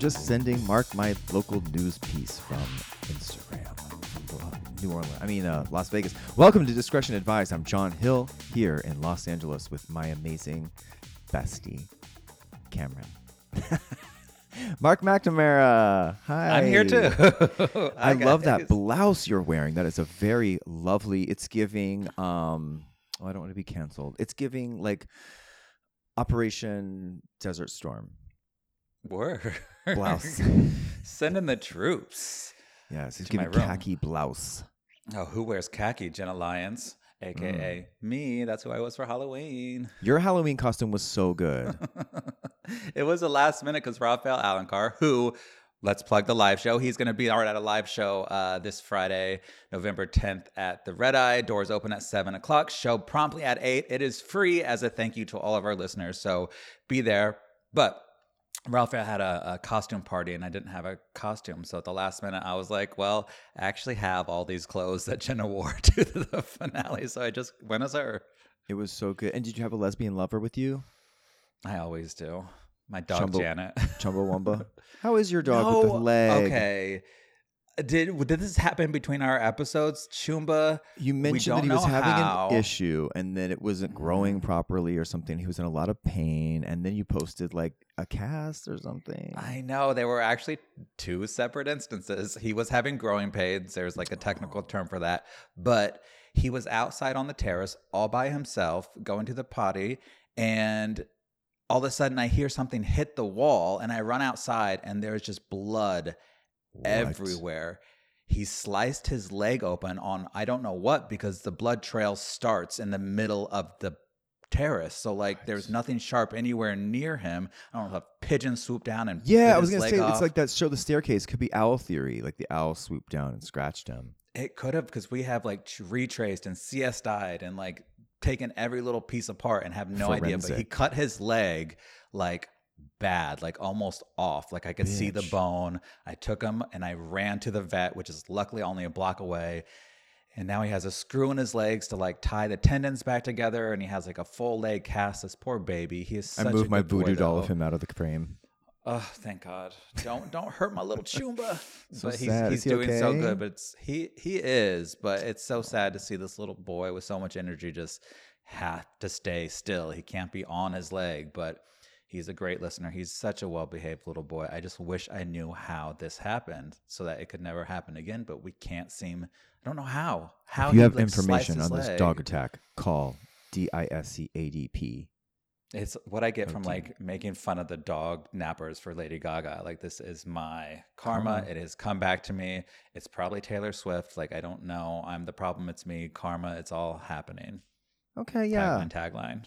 just sending Marc my local news piece from Instagram. New Orleans, I mean, uh, Las Vegas. Welcome to Discretion Advised. I'm John Hill here in Los Angeles with my amazing bestie, Cameron. Marc McNamara. Hi. I'm here too. I love that blouse you're wearing. That is a very lovely. It's giving. Um, oh, I don't want to be canceled. It's giving like Operation Desert Storm Word. blouse. Send in the troops. yes, my giving khaki blouse. Oh, who wears khaki? Jenna Lyons, aka Mm. me. That's who I was for Halloween. Your Halloween costume was so good. it was a last minute because Rafael Alencar, who let's plug the live show. He's going to be out at a live show uh, this Friday, November 10th at the Red Eye. Doors open at 7 o'clock. Show promptly at 8. It is free as a thank you to all of our listeners. So be there. But Rafael had a, a costume party and I didn't have a costume. So at the last minute, I was like, well, I actually have all these clothes that Jenna wore to the finale. So I just went as her. it was so good. And did you have a lesbian lover with you, I always do. My dog, Chumbo- Janet. Chumbawamba? How is your dog with the leg? Okay. Did did this happen between our episodes? Chumba. You mentioned that he was having how. an issue and that it wasn't growing mm. properly or something. He was in a lot of pain. And then you posted like a cast or something. I know they were actually two separate instances. He was having growing pains. There's like a technical term for that, but he was outside on the terrace all by himself, going to the potty, and all of a sudden I hear something hit the wall, and I run outside, and there's just blood What? everywhere. He sliced his leg open on I don't know what because the blood trail starts in the middle of the terrace. So like there's nothing sharp anywhere near him. I don't know if a pigeon swooped down and Yeah, I was gonna say off. it's like that show, The Staircase. Could be owl theory. Like the owl swooped down and scratched him. It could have because we have like retraced and CS died and like taken every little piece apart and have no idea. But he cut his leg like bad, like almost off. Like I could see the bone. I took him and I ran to the vet, which is luckily only a block away. And now he has a screw in his legs to like tie the tendons back together, and he has like a full leg cast. This poor baby. He is. Such I moved my voodoo doll of him out of the frame. Oh, thank God! Don't don't hurt my little Chumba. So but he's sad. he's he doing so good. But it's, he he is. But it's so sad to see this little boy with so much energy just have to stay still. He can't be on his leg. But he's a great listener. He's such a well behaved little boy. I just wish I knew how this happened so that it could never happen again. But we can't seem. I don't know how. How If you have like, information on this leg. dog attack, call D I S C A D P. It's what I get from like making fun of the dog nappers for Lady Gaga. Like this is my karma. Karma. It has come back to me. It's probably Taylor Swift. Like I don't know. I'm the problem. It's me. Karma. It's all happening. Okay, yeah. Tagline. Tagline.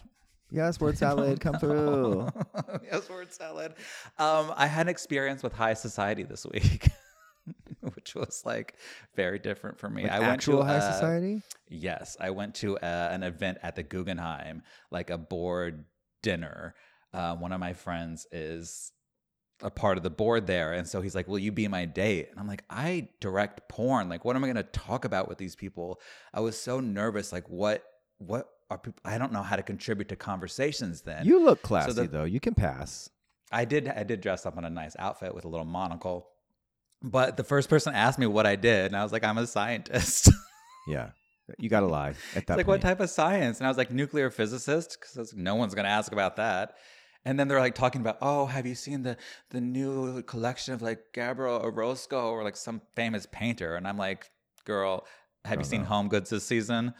Yes, word salad, come through. yes, word salad. Um, I had an experience with high society this week, which was like very different for me. Like I went actual to high uh, society? Yes, I went to uh, an event at the Guggenheim, like a board dinner. Uh, one of my friends is a part of the board there, and so he's like, "Will you be my date?" And I'm like, "I direct porn. Like, what am I going to talk about with these people?" I was so nervous. Like, what? What are people? I don't know how to contribute to conversations. Then You look classy the- though. You can pass. I did. I did dress up in a nice outfit with a little monocle. But the first person asked me what I did, and I was like, "I'm a scientist." Yeah. You gotta lie at that It's like, what type of science? And I was like, nuclear physicist, because no one's going to ask about that. And then they're like talking about, oh, have you seen the the new collection of like Gabriel Orozco or like some famous painter? And I'm like, girl, have you Don't seen. Home Goods this season?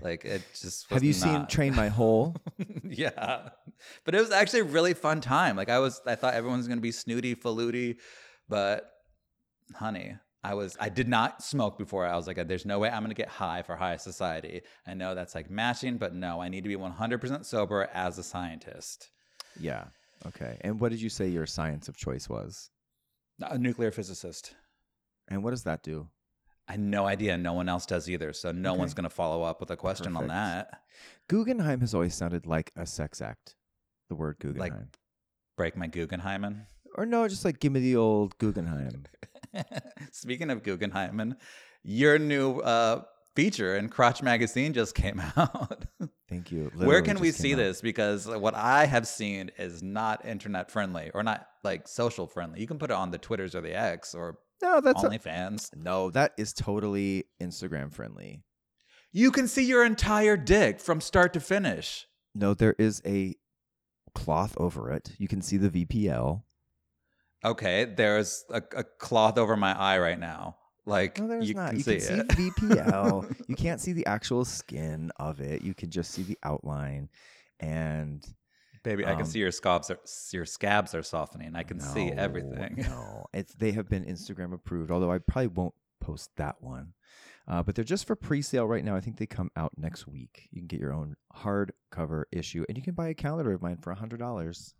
Like, it just was Have you seen not- Train My Whole? yeah, but it was actually a really fun time. Like, I was, I thought everyone was going to be snooty, faluty, but honey. I was I did not smoke before. I was like, there's no way I'm gonna get high for high society. I know that's like matching, but no, I need to be 100% sober as a scientist. yeah. Okay. And what did you say your science of choice was? A nuclear physicist. And what does that do? I had no idea. No one else does either. So no Okay. one's gonna follow up with a question on that. Guggenheim has always sounded like a sex act. The word Guggenheim. Break my Guggenheimen. or no, just like give me the old Guggenheim. Speaking of Guggenheimen, your new uh, feature in Crotch Magazine just came out. Thank you. Where can we see out. this? Because what I have seen is not internet friendly or not like social friendly. You can put it on the Twitters or the X or No, that's a- OnlyFans. no. That is totally Instagram friendly. You can see your entire dick from start to finish. No, there is a cloth over it. You can see the VPL. Okay, there's a, a cloth over my eye right now. Like No, there's you not. can you see can see it. VPL. you can't see the actual skin of it. You can just see the outline. And Baby, I can um, see your scabs are your scabs are softening. I can see everything. No, it's they have been Instagram approved. Although I probably won't post that one. Uh, but they're just for pre-sale right now. I think they come out next week. You can get your own hardcover issue, and you can buy a calendar of mine for hundred dollars.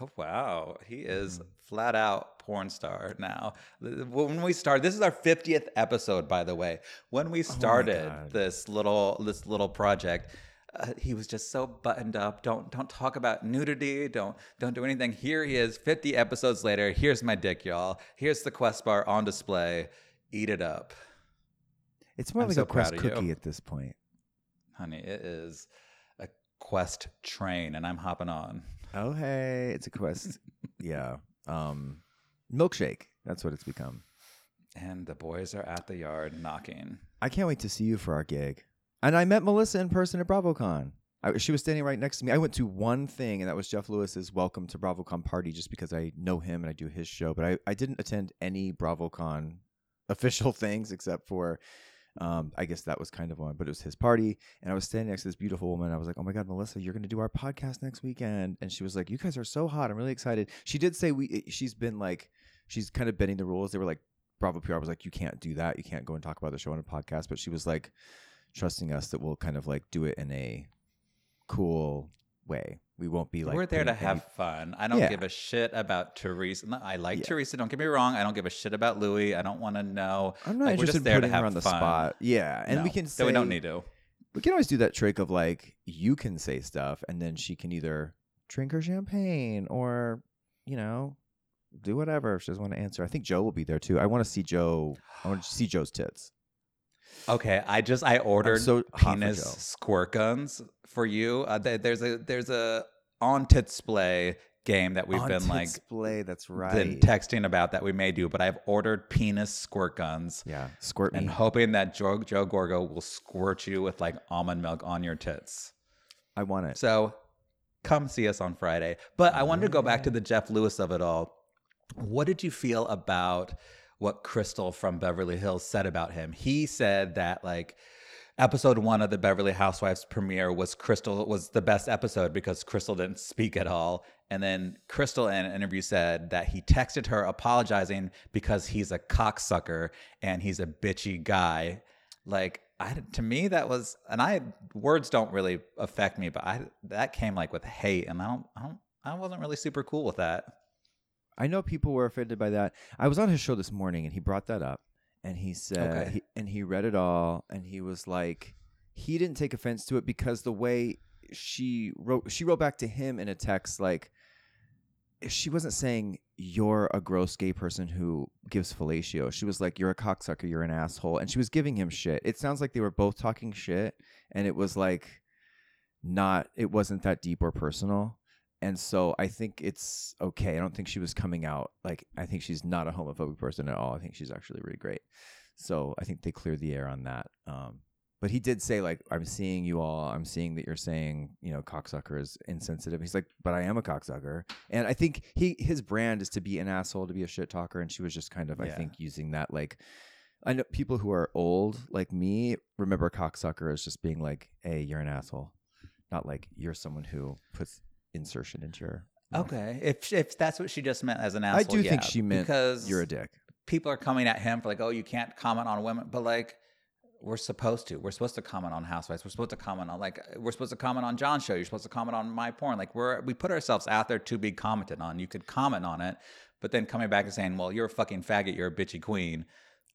Oh wow, he is Mhm. flat out porn star now. When we started, this is our 50th episode, by the way. When we started Oh this little this little project, uh, he was just so buttoned up. Don't don't talk about nudity. Don't don't do anything. Here he is, 50 episodes later. Here's my dick, y'all. Here's the Quest bar on display. Eat it up, It's more I'm like so a Quest of you. cookie at this point. honey. It is a Quest train, and I'm hopping on. Oh hey, it's a Quest. yeah, um, milkshake. That's what it's become. And the boys are at the yard knocking. I can't wait to see you for our gig. And I met Melissa in person at BravoCon. I, she was standing right next to me. I went to one thing, and that was Jeff Lewis's Welcome to BravoCon party, just because I know him and I do his show. But I, I didn't attend any BravoCon official things except for, um, I guess that was kind of one, but it was his party. And I was standing next to this beautiful woman. I was like, oh my God, Melissa, you're going to do our podcast next weekend. And she was like, you guys are so hot. I'm really excited. She did say we, she's been like, she's kind of bending the rules. They were like, Bravo PR was like, you can't do that. You can't go and talk about the show on a podcast. But she was like, trusting us that we'll kind of like do it in a cool way. We won't be like We're there to putting have fun. I don't Yeah. give a shit about Teresa. I like Yeah. Teresa. Don't get me wrong. I don't give a shit about Louis. I don't want to know. I'm not like, we're interested just in there to putting her have on the fun. spot. Yeah, and we can say we don't need to. We can always do that trick of like you can say stuff, and then she can either drink her champagne or you know do whatever if she doesn't want to answer. I think Joe will be there too. I want to see Joe. I want to see Joe's tits. Okay, I just I ordered so penis squirt guns for you. Uh, there's a there's a on display game that we've On been like display. That's right. been texting about that we may do, but I've ordered penis squirt guns yeah, squirt me. and hoping that Joe Joe Gorga will squirt you with like almond milk on your tits. I want it. So come see us on Friday. But I wanted to go back to the Jeff Lewis of it all. What did you feel about what Crystal from Beverly Hills said about him? He said that like episode one of the Beverly Housewives premiere was Crystal was the best episode because Crystal didn't speak at all. And then Crystal in an interview said that he texted her apologizing because he's a cocksucker and he's a bitchy guy. Like I, to me, that was, and I words don't really affect me, but I that came like with hate, and I don't, I don't, I wasn't really super cool with that. I know people were offended by that. I was on his show this morning and he brought that up and he said Okay. he, and he read it all and he was like he didn't take offense to it because the way she wrote she wrote back to him in a text like she wasn't saying you're a gross gay person who gives fellatio. She was like you're a cocksucker, you're an asshole and she was giving him shit. It sounds like they were both talking shit and it was like not it wasn't that deep or personal and so I think it's okay. I don't think she was coming out like I think she's not a homophobic person at all. I think she's actually really great. So I think they cleared the air on that. Um, but he did say like I'm seeing you all. I'm seeing that you're saying you know cocksucker is insensitive. He's like, but I am a cocksucker, and I think he his brand is to be an asshole, to be a shit talker, and she was just kind of I think using that like. I know people who are old like me remember cocksucker as just being like, "Hey, you're an asshole," not like you're someone who puts insertion into your. mouth. Okay, if if that's what she just meant as an asshole, I do think she meant because you're a dick. people are coming at him for like, oh, you can't comment on women, but like. We're supposed to. We're supposed to comment on housewives. We're supposed to comment on like we're supposed to comment on John's show. You're supposed to comment on my porn. Like we're we put ourselves out there to be commented on. You could comment on it, but then coming back and saying, "Well, you're a fucking faggot. You're a bitchy queen."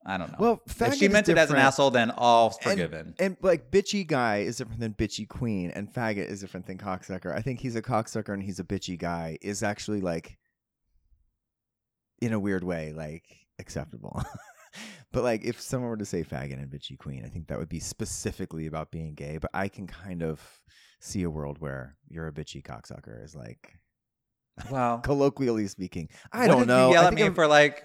I don't know. Well, if she meant it as an asshole, then all forgiven. And, like bitchy guy is different than bitchy queen, and faggot is different than cocksucker. I think he's a cocksucker and he's a bitchy guy is actually like, in a weird way, like acceptable. But like, if someone were to say faggot and bitchy queen, I think that would be specifically about being gay. But I can kind of see a world where you're a bitchy cocksucker is like, Well, colloquially speaking. I don't know. Yell I at me I'm- for like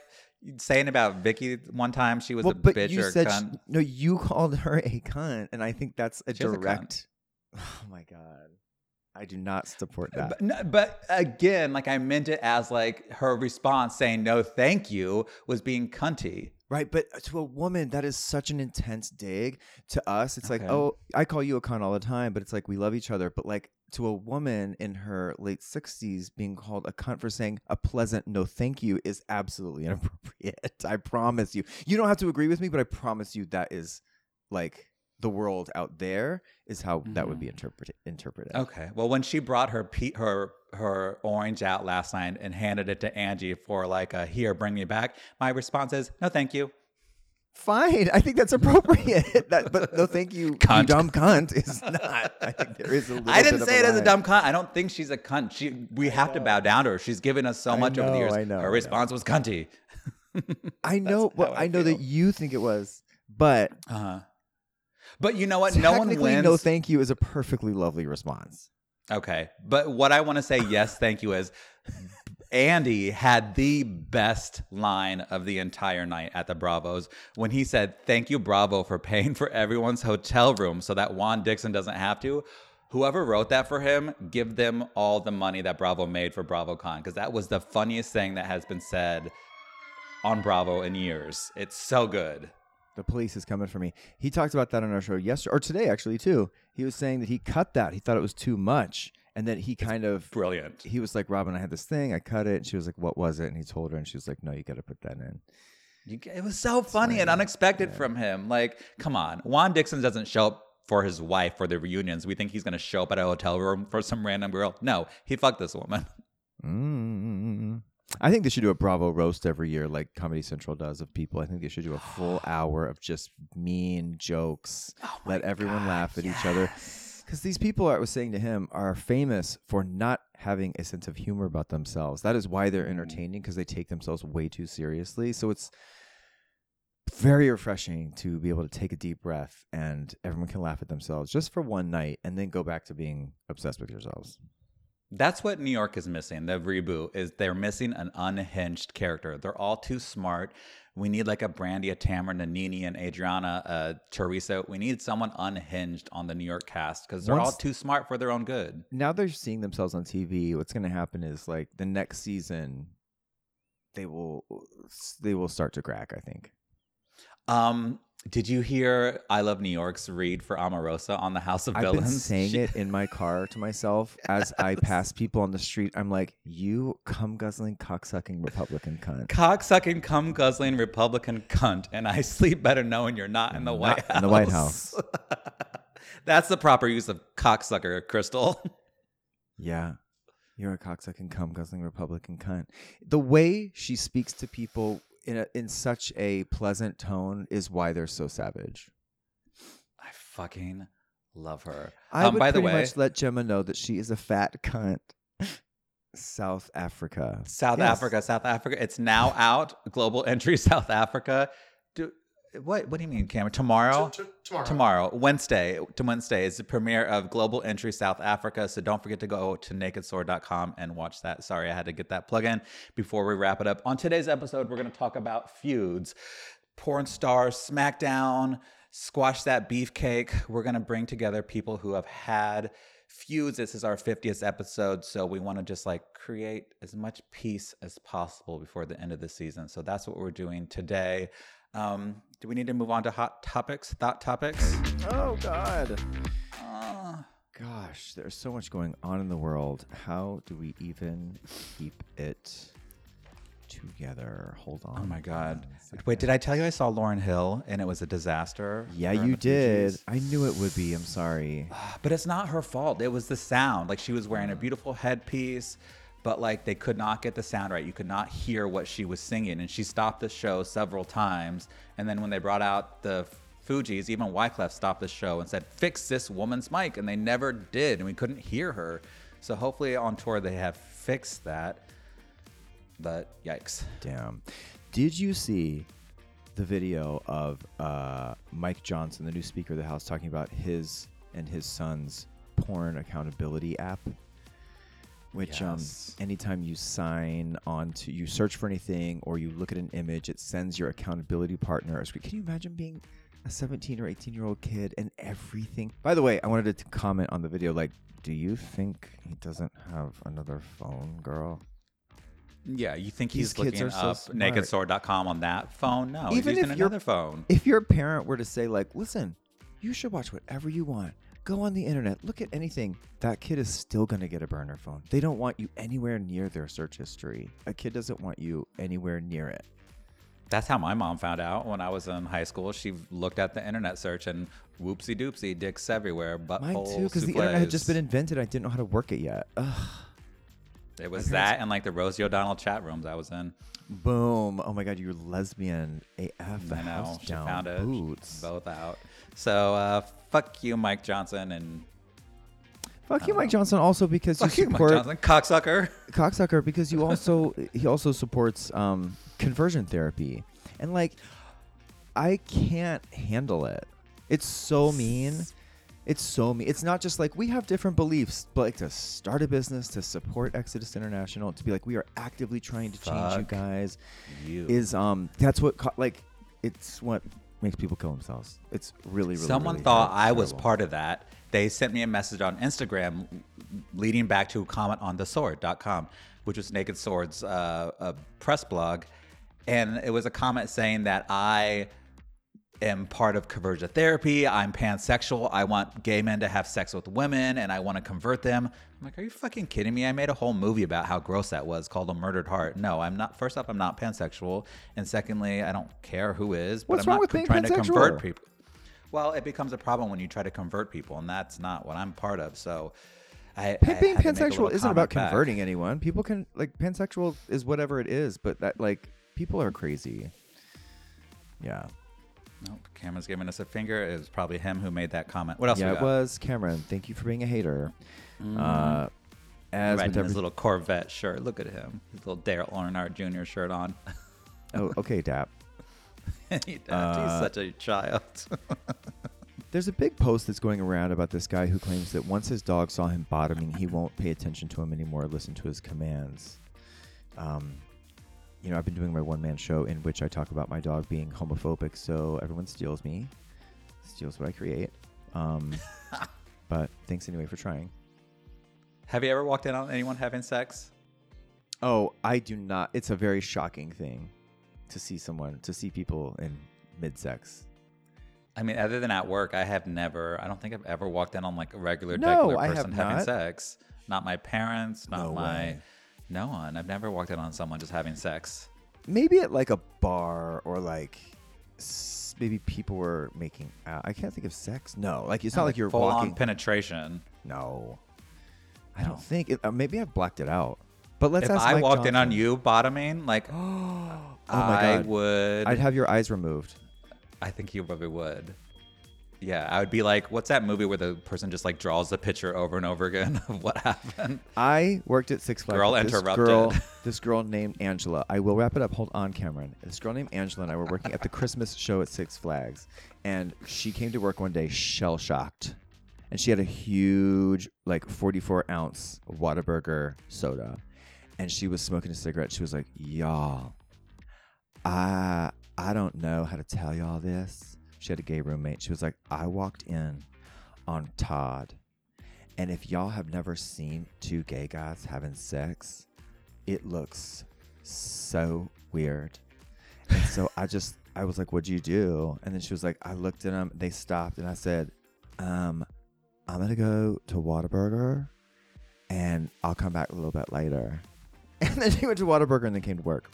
saying about Vicky one time. She was well, a bitch or a cunt. no. You called her a cunt, and I think that's a She is a direct. oh my god, I do not support uh, that. But, no, but again, like I meant it as like her response saying no, thank you was being cunty. Right, but to a woman, that is such an intense dig. To us, it's like, oh, I call you a cunt all the time, but it's like we love each other. But like to a woman in her late sixties, being called a cunt for saying a pleasant no thank you is absolutely inappropriate. I promise you. You don't have to agree with me, but I promise you that is like the world out there is how that would be mm-hmm. interpreted. Interpreted. Okay. Well, when she brought her pe- her her orange out last night and handed it to Angie for like a here, bring me back, my response is no, thank you. Fine, I think that's appropriate. that, but no, thank you, you dumb cunt. Is not. I think there is a little. I didn't say it as a dumb cunt. I don't think she's a cunt. She we have to bow down to her. She's given us so I much over the years. I know, I her know. response was cunty. I know. Well, I I, know that you think it was, but Uh-huh. But you know what? No one wins. no thank you is a perfectly lovely response. Okay. But what I want to say, yes, thank you, is Andy had the best line of the entire night at the Bravos when he said, Thank you, Bravo, for paying for everyone's hotel room so that Juan Dixon doesn't have to. Whoever wrote that for him, give them all the money that Bravo made for BravoCon because that was the funniest thing that has been said on Bravo in years. It's so good. The police is coming for me. He talked about that on our show yesterday or today, actually, too. He was saying that he cut that. He thought it was too much, and then he kind of Brilliant. he was like, "Robin, I had this thing. I cut it." And she was like, "What was it?" And he told her, and she was like, "No, you got to put that in." You, it was so funny and unexpected Yeah. from him. Like, come on. Juan Dixon doesn't show up for his wife for the reunions. We think he's going to show up at a hotel room for some random girl. No, he fucked this woman. mm I think they should do a Bravo roast every year, like Comedy Central does of people. I think they should do a full hour of just mean jokes. Oh let everyone laugh at each other. Because these people, I was saying to him, are famous for not having a sense of humor about themselves. That is why they're mm. entertaining because they take themselves way too seriously. So it's very refreshing to be able to take a deep breath and everyone can laugh at themselves just for one night and then go back to being obsessed with yourselves. That's what New York is missing. The reboot is they're missing an unhinged character. They're all too smart. We need like a Brandi, a Tamara, a NeNe, and Adriana, uh, Teresa. We need someone unhinged on the New York cast because they're all too smart for their own good. Now they're seeing themselves on TV. What's going to happen is like the next season, they will they will start to crack. I think. Um, did you hear I Love New York's read for Omarosa on the House of Billings? I've Villains? been saying it in my car to myself as I pass people on the street. I'm like, "You cum guzzling, cocksucking Republican cunt." cocksucking, cum guzzling Republican cunt, and I sleep better knowing you're not in the Not White House. in the White House. That's the proper use of cocksucker, Crystal. Yeah, you're a cocksucking, cum guzzling Republican cunt. The way she speaks to people in a, in such a pleasant tone is why they're so savage. I fucking love her. I um, would by the pretty way, much let Gemma know that she is a fat cunt. South Africa. South Yes. Africa, South Africa. It's now out. Global entry, South Africa. What? What do you mean, camera Tomorrow. T- t- tomorrow. Tomorrow, Wednesday to Wednesday is the premiere of Global Entry South Africa. So don't forget to go to nakedsword.com and watch that. Sorry, I had to get that plug in before we wrap it up. On today's episode, we're going to talk about feuds, porn stars, SmackDown, squash that beefcake. We're going to bring together people who have had feuds. This is our 50th episode. So we want to just like create as much peace as possible before the end of the season. So that's what we're doing today. Um, do we need to move on to hot topics, thought topics? Oh God. Uh, Gosh, there's so much going on in the world. How do we even keep it together? Hold on. oh my God. Wait, did I tell you I saw Lauryn Hill and it was a disaster? Yeah, you did. I knew it would be. I'm sorry. But it's not her fault. It was the sound. Like she was wearing a beautiful headpiece, but like they could not get the sound right. You could not hear what she was singing. And she stopped the show several times. And then when they brought out the Fugees, even Wyclef stopped the show and said, Fix this woman's mic. And they never did. And we couldn't hear her. So hopefully on tour they have fixed that. But yikes. Damn. Did you see the video of uh, Mike Johnson, the new Speaker of the House, talking about his and his son's porn accountability app. Which Yes. um, anytime you sign on to, you search for anything or you look at an image, it sends your accountability partner a screen. Can you imagine being a 17 or 18 year old kid and everything? By the way, I wanted to comment on the video. Like, do you think he doesn't have another phone, girl? Yeah, you think These he's looking so up smart. nakedsword.com on that phone? No, Even he's using if another phone. If your parent were to say, like, listen, you should watch whatever you want, go on the internet, look at anything, that kid is still going to get a burner phone. They don't want you anywhere near their search history. A kid doesn't want you anywhere near it. That's how my mom found out when I was in high school. She looked at the internet search and whoopsie doopsie, dicks everywhere, buttholes, Mine too, because the internet had just been invented. I didn't know how to work it yet. Ugh. It was that and like the Rosie O'Donnell chat rooms I was in. Boom. Oh my God, you're lesbian AF. I know. She down found it. boots. Both out. So uh, fuck you, Mike Johnson, and Fuck you, Mike know. Johnson, also because fuck you you, Mike support Johnson, cocksucker. cocksucker because you also he also supports um conversion therapy and like i can't handle it it's so mean it's so mean it's not just like we have different beliefs but like to start a business to support exodus international to be like we are actively trying to change you guys You. is um that's what co- like it's what makes people kill themselves it's really really Someone really thought I was part of that. They sent me a message on Instagram leading back to a comment on thesword.com, which was Naked Sword's uh, a press blog. And it was a comment saying that I am part of conversion therapy. I'm pansexual. I want gay men to have sex with women and I want to convert them. I'm like, are you fucking kidding me? I made a whole movie about how gross that was called A Murdered Heart. No, I'm not. First off, I'm not pansexual. And secondly, I don't care who is. But What's I'm wrong not with being trying to convert people. Well, it becomes a problem when you try to convert people, and that's not what I'm part of. So, I, I being had to make a pansexual isn't about back. converting anyone. People can like pansexual is whatever it is, but that like people are crazy. Yeah. Nope, Cameron's giving us a finger. It was probably him who made that comment. What else? yeah, it? Mm-hmm. was Cameron. Thank you for being a hater. Uh, as Riding with his little Corvette shirt. Look at him. His little Daryl Earnhardt Jr. shirt on. oh, okay, Dap. He- Uh, He's such a child. There's a big post that's going around about this guy who claims that once his dog saw him bottoming, he won't pay attention to him anymore, listen to his commands. Um, you know, I've been doing my one man show in which I talk about my dog being homophobic, so everyone steals me, steals what I create. Um, but thanks anyway for trying. Have you ever walked in on anyone having sex? Oh, I do not. It's a very shocking thing to see someone, to see people in mid sex. I mean, other than at work, I have never. I don't think I've ever walked in on like a regular, No, regular person having sex. Not my parents. Not No my. way. No one. I've never walked in on someone just having sex. maybe at like a bar or like s- maybe people were making out. I can't think of sex. No, like it's not like you're full walking. on penetration. no, I No. don't think. It, uh, maybe I've blacked it out. But let's ask. if ask I Mike walked in on Johnson. you bottoming, like oh my I god, would. I'd have your eyes removed. I think you probably would. Yeah, I would be like, what's that movie where the person just like draws the picture over and over again of what happened? I worked at Six Flags. Girl this interrupted. Girl, this girl named Angela. I will wrap it up. Hold on, Cameron. This girl named Angela and I were working at the Christmas show at Six Flags, and she came to work one day shell shocked, and she had a huge, like, 44 ounce Whataburger soda, and she was smoking a cigarette. She was like, "Y'all, I I don't know how to tell y'all this." She had a gay roommate. She was like, "I walked in on Todd." And if y'all have never seen two gay guys having sex, it looks so weird. And so I just, I was like, what'd you do? And then she was like, I looked at them, they stopped, and I said, um, I'm going to go to Whataburger and I'll come back a little bit later. And then she went to Whataburger and then came to work.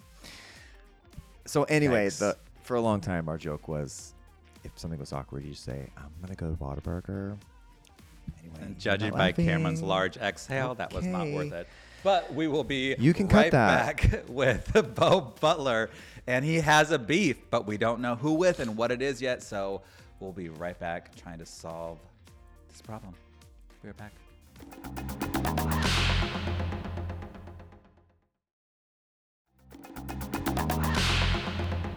So, anyway, the, for a long time, our joke was if something was awkward, you just say, I'm going to go to Whataburger. Anyway, And judging by Cameron's large exhale, that was not worth it. But we will be You can cut that. back with Beau Butler, and he has a beef, but we don't know who with and what it is yet. So we'll be right back trying to solve this problem. We're back.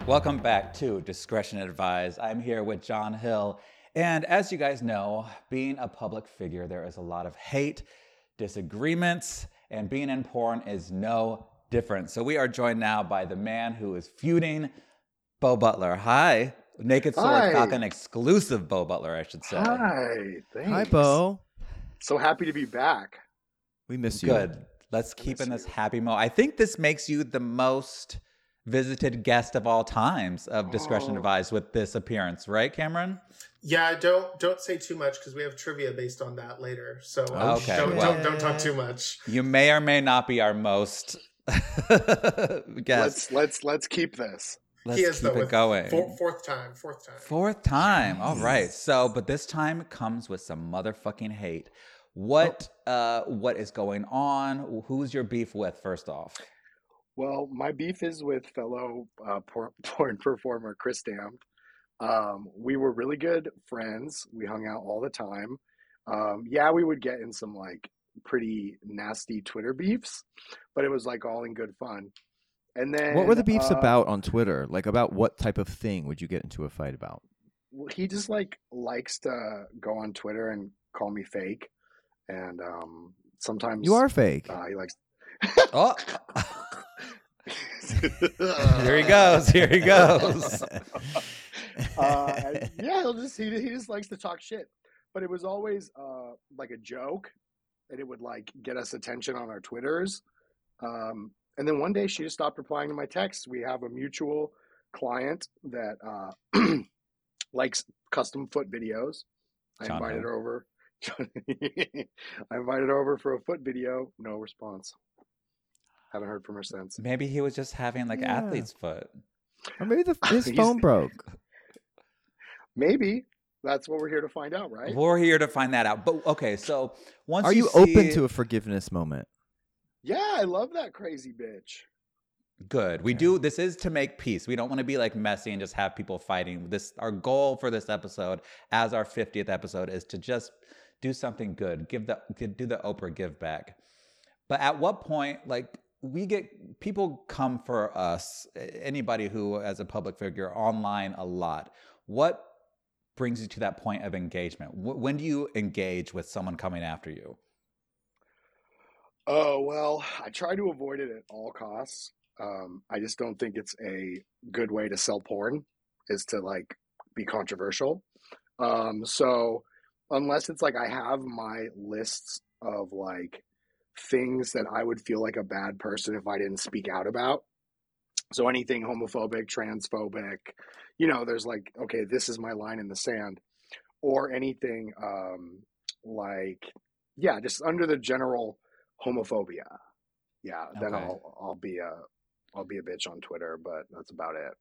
Welcome back to Discretion Advised. I'm here with John Hill. And as you guys know, being a public figure, there is a lot of hate, disagreements, and being in porn is no different. So we are joined now by the man who is feuding Beau Butler. Hi. Naked Sword Hi. Falcon exclusive Beau Butler, I should say. Hi, thanks. Hi, Beau. So happy to be back. We miss you. Good. Let's keep in this you. happy mode. I think this makes you the most visited guest of all times of Discretion Oh. Advised with this appearance, right, Cameron? Yeah, don't don't say too much because we have trivia based on that later. So uh, Okay, don't, well- don't don't talk too much. You may or may not be our most guest. Let's let's let's keep this. Let's he is keep though it with going. four- fourth time, fourth time. Fourth time. All right. So, but this time comes with some motherfucking hate. What uh what is going on? Who's your beef with first off? Well, my beef is with fellow uh, por- porn performer Chris Damned. Um, we were really good friends. We hung out all the time. Um, yeah, we would get in some like pretty nasty Twitter beefs, but it was like all in good fun. And then What were the beefs uh, about on Twitter? Like about what type of thing would you get into a fight about? well, he just like likes to go on Twitter and call me fake, and um, sometimes You are fake. Uh, he likes. Oh, here he goes. Here he goes. uh, yeah, he'll just he, he just likes to talk shit. But it was always uh, like a joke, and it would like get us attention on our twitters. Um, and then one day she just stopped replying to my texts. We have a mutual client that uh, likes custom foot videos. I John invited Hill. her over. I invited her over for a foot video. No response. Haven't heard from her since. Maybe he was just having like Yeah. athlete's foot. Or maybe the, his phone broke. Maybe that's what we're here to find out, right? We're here to find that out. But okay, so once Are you, see- open to a forgiveness moment? Yeah, I love that crazy bitch. Good. We Okay. do. This is to make peace. We don't want to be like messy and just have people fighting. This our goal for this episode, as our fiftieth episode, is to just do something good. Give the do the Oprah give back. But at what point, like we get people come for us, anybody who, as a public figure, online a lot. What brings you to that point of engagement? When do you engage with someone coming after you? Oh, well, I try to avoid it at all costs. Um, I just don't think it's a good way to sell porn is to like be controversial. Um, so unless it's like I have my lists of like things that I would feel like a bad person if I didn't speak out about. So anything homophobic, transphobic, you know, there's like, okay, this is my line in the sand. Or anything um, like, yeah, just under the general homophobia. Yeah, then I'll I'll be a I'll be a bitch on Twitter, but that's about it.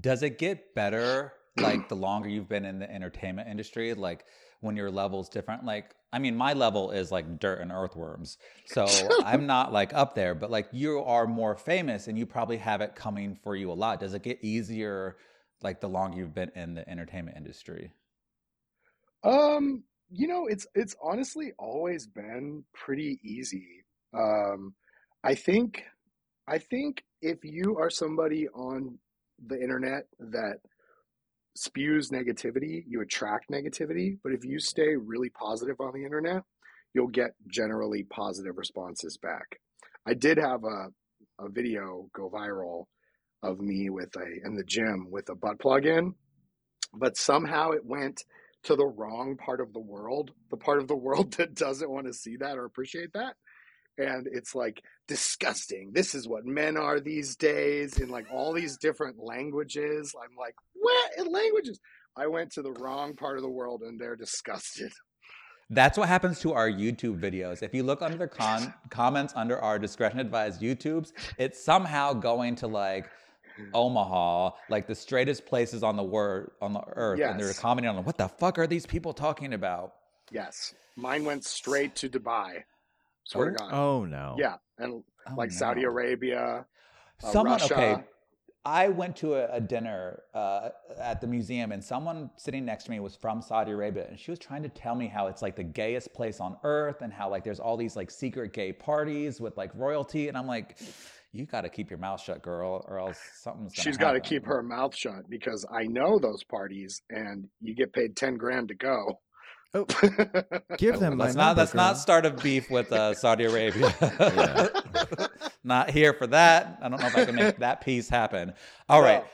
Does it get better like the longer you've been in the entertainment industry? Like when your level's different? Like, I mean, my level is like dirt and earthworms. So I'm not like up there, but like you are more famous and you probably have it coming for you a lot. Does it get easier like the longer you've been in the entertainment industry? Um, you know, it's it's honestly always been pretty easy. Um, I think I think if you are somebody on the internet that spews negativity, you attract negativity. But if you stay really positive on the internet, you'll get generally positive responses back. I did have a a video go viral of me with a in the gym with a butt plug in, but somehow it went to the wrong part of the world, the part of the world that doesn't want to see that or appreciate that. And it's like disgusting. This is what men are these days in like all these different languages. I'm like, what in languages? I went to the wrong part of the world and they're disgusted. That's what happens to our YouTube videos. If you look under the con- comments under our discretion advised YouTubes, it's somehow going to like Omaha, like the straightest places on the word on the earth, and they're commenting on what the fuck are these people talking about? Yes. Mine went straight to Dubai. Swear to Oh. God. Oh no. Yeah. And Oh, like Saudi. Arabia. uh, Someone Russia. okay. I went to a, a dinner uh, at the museum, and someone sitting next to me was from Saudi Arabia, and she was trying to tell me how it's like the gayest place on earth, and how like there's all these like secret gay parties with like royalty, and I'm like, you got to keep your mouth shut, girl, or else something's. Gonna She's got to keep her mouth shut because I know those parties, and you get paid ten grand to go. Oh, give them my Let's not number, let's not start a beef with uh, Saudi Arabia. Not here for that. I don't know if I can make that piece happen. All right.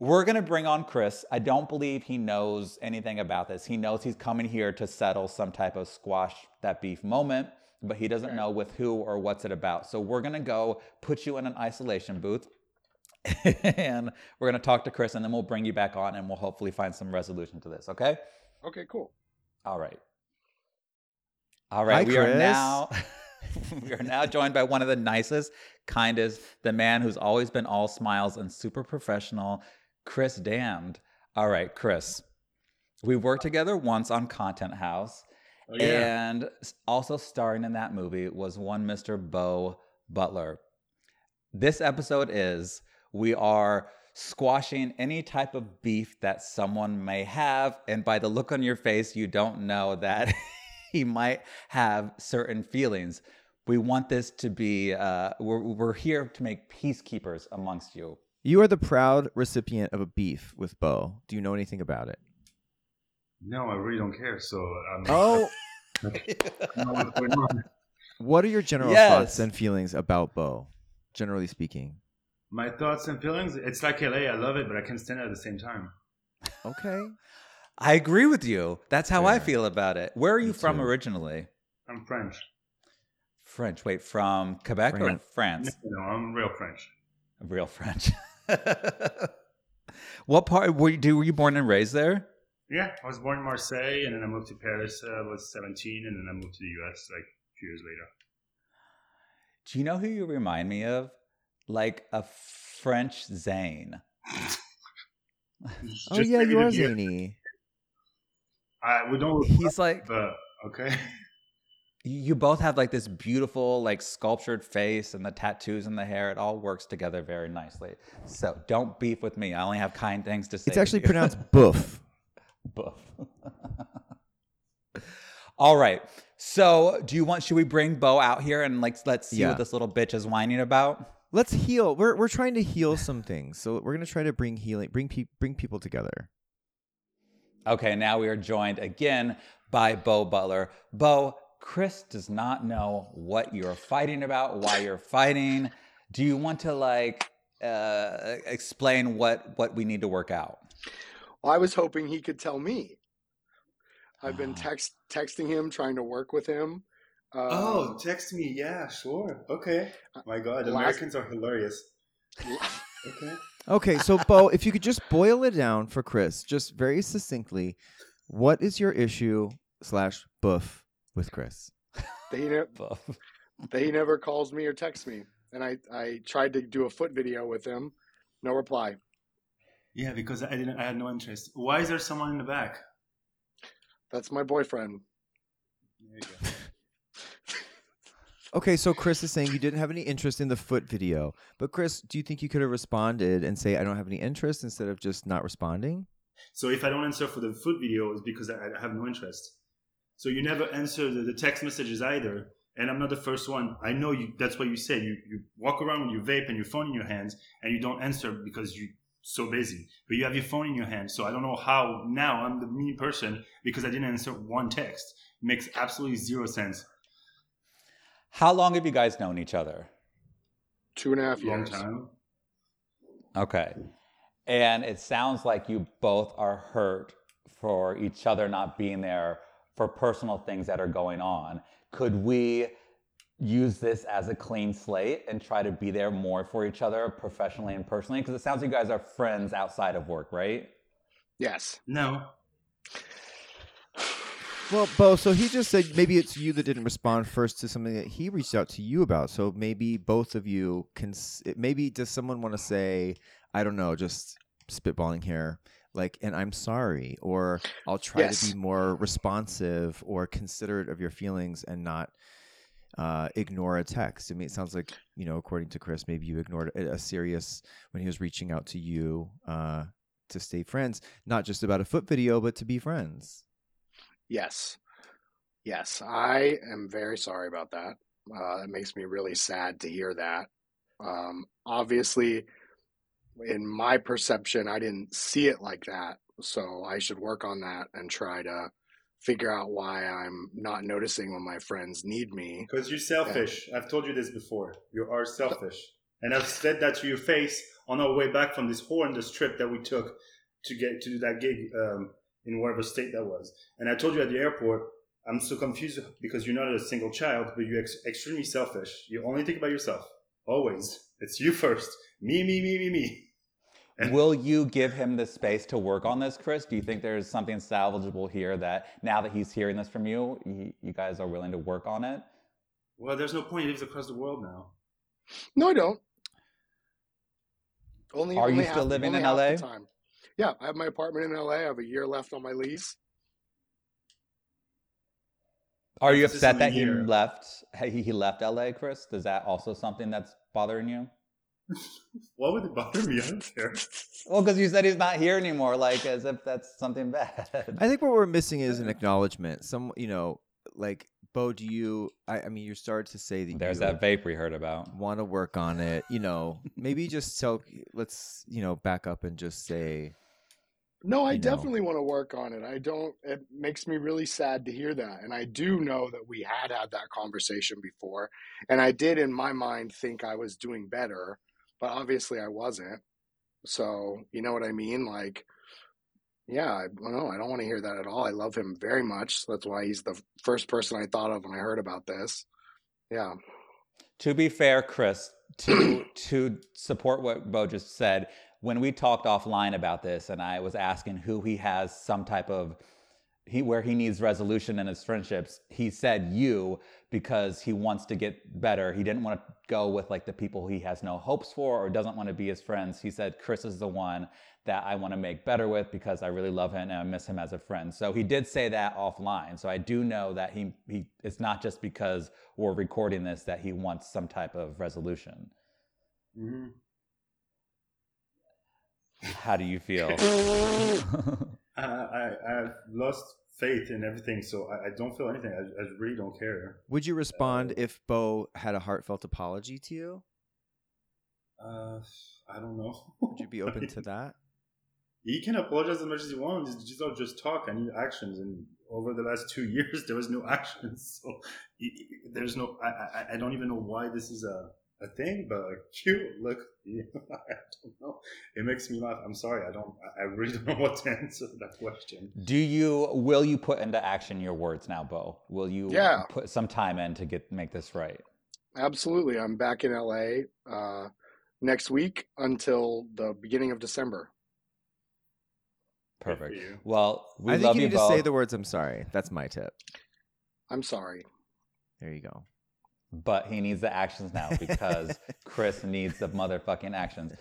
We're going to bring on Chris. I don't believe he knows anything about this. He knows he's coming here to settle some type of squash that beef moment, but he doesn't know with who or what's it about. So we're going to go put you in an isolation booth and we're going to talk to Chris and then we'll bring you back on and we'll hopefully find some resolution to this, okay? Okay, cool. All right. All right. Hi, we are now we are now joined by one of the nicest, kindest, the man who's always been all smiles and super professional, Chris Damned. All right, Chris. We worked together once on Content House. Oh, yeah. And also starring in that movie was one Mr. Beau Butler. This episode is we are squashing any type of beef that someone may have. And by the look on your face, you don't know that he might have certain feelings. We want this to be, uh, we're, we're here to make peacekeepers amongst you. You are the proud recipient of a beef with Beau. Do you know anything about it? No, I really don't care. So um, Oh, I don't know what's going on. what are your general Yes. thoughts and feelings about Beau, generally speaking? My thoughts and feelings. It's like LA. I love it, but I can't stand it at the same time. Okay. I agree with you. That's how I feel about it. Where are you Me from too. originally? I'm French. French. Wait, from Quebec or France. France? No, I'm real French. Real French. what part were you, were you born and raised there? Yeah, I was born in Marseille, and then I moved to Paris. Uh, I was 17, and then I moved to the US like a few years later. Do you know who you remind me of? Like a French Zane. Oh yeah, maybe you the are zany. I we don't. He's like But okay. you both have like this beautiful like sculptured face and the tattoos and the hair. It all works together very nicely. So don't beef with me. I only have kind things to say. It's to actually you. pronounced boof. boof. All right. So, do you want? Should we bring Beau out here and like let's see Yeah. what this little bitch is whining about? Let's heal. We're we're trying to heal some things, so we're gonna try to bring healing, bring pe- bring people together. Okay. Now we are joined again by Beau Butler. Beau, Chris does not know what you're fighting about, why you're fighting. Do you want to like uh, explain what what we need to work out? I was hoping he could tell me. I've been Ah. text texting him, trying to work with him. Um, oh, text me. Yeah, sure. Okay. My God, Last- Americans are hilarious. Okay. Okay, so Beau, if you could just boil it down for Chris, just very succinctly, what is your issue slash boof with Chris? They he, ne- Beau? never calls me or texts me. And I, I tried to do a foot video with him. No reply. Yeah, because I didn't. I had no interest. Why is there someone in the back? That's my boyfriend. There you go. Okay, so Chris is saying you didn't have any interest in the foot video, but Chris, do you think you could have responded and say I don't have any interest instead of just not responding? So if I don't answer for the foot video, it's because I have no interest. So you never answer the, text messages either, and I'm not the first one. I know you. That's what you say. You you walk around with your vape and your phone in your hands, and you don't answer because you so busy. But you have your phone in your hand, so I don't know how now I'm the mean person because I didn't answer one text. makes absolutely zero sense. How long have you guys known each other? Two and a half Long years. time. Okay. And it sounds like you both are hurt for each other not being there for personal things that are going on. Could we use this as a clean slate and try to be there more for each other professionally and personally? Because it sounds like you guys are friends outside of work, right? Yes. No. Well, Beau, so he just said maybe it's you that didn't respond first to something that he reached out to you about. So maybe both of you can. Maybe does someone want to say, I don't know, just spitballing here, like, and I'm sorry, or I'll try Yes. to be more responsive or considerate of your feelings and not uh, ignore a text. I mean, it sounds like you know, according to Chris, maybe you ignored a, a serious when he was reaching out to you uh, to stay friends, not just about a foot video, but to be friends. Yes. Yes. I am very sorry about that. Uh, it makes me really sad to hear that. Um, obviously, in my perception, I didn't see it like that. So I should work on that and try to figure out why I'm not noticing when my friends need me. Because you're selfish. I've told you this before. You are selfish. And I've said that to your face on our way back from this horrendous trip that we took to get to do that gig um, in whatever state that was. And I told you at the airport, I'm so confused because you're not a single child, but you're ex- extremely selfish. You only think about yourself. Always. It's you first. Me, me, me, me, me. And- Will you give him the space to work on this, Chris? Do you think there's something salvageable here that now that he's hearing this from you, you, you guys are willing to work on it? Well, there's no point. He lives across the world now. No, I don't. Only. Are you still half- living only in half the LA? Time. Yeah, I have my apartment in LA. I have a year left on my lease. Are you upset that he year. left? He he left LA, Chris. Does that also something that's bothering you? what would it bother me? I don't care. Well, because you said he's not here anymore, like as if that's something bad. I think what we're missing is an acknowledgement. Some, you know, like Beau, do you? I, I mean, you started to say that There's you that vape we heard about. want to work on it. You know, maybe just tell. Let's you know back up and just say No, I You know. definitely want to work on it. I don't. It makes me really sad to hear that, and I do know that we had had that conversation before, and I did in my mind think I was doing better, but obviously I wasn't. So you know what I mean? Like, yeah, I well, no, I don't want to hear that at all. I love him very much. That's why he's the first person I thought of when I heard about this. Yeah. To be fair, Chris, to to support what Beau just said, when we talked offline about this, and I was asking who he has some type of he where he needs resolution in his friendships, he said you because he wants to get better. He didn't want to go with like the people he has no hopes for or doesn't want to be his friends. He said Chris is the one that I want to make better with because I really love him and I miss him as a friend. So he did say that offline. So I do know that he he it's not just because we're recording this that he wants some type of resolution. hmm How do you feel? I, I, I've lost faith in everything, so I, I don't feel anything. I, I really don't care. Would you respond if Beau had a heartfelt apology to you? Uh, I don't know. Would you be open to that? He can apologize as much as he wants. Just, just don't just talk. I need actions. And over the last two years, there was no actions. So he- he- there's no. I, I I don't even know why this is a a thing. But like, cute. Look, I don't know. It makes me laugh. I'm sorry. I don't. I I really don't know what to answer that question. do you will you put into action your words now, Beau? Will you Yeah. put some time in to get make this right? Absolutely. I'm back in LA uh, next week until the beginning of December. Perfect. Well, we I think love you you need to say the words "I'm sorry." That's my tip. I'm sorry. There you go. But he needs the actions now because Chris needs the motherfucking actions.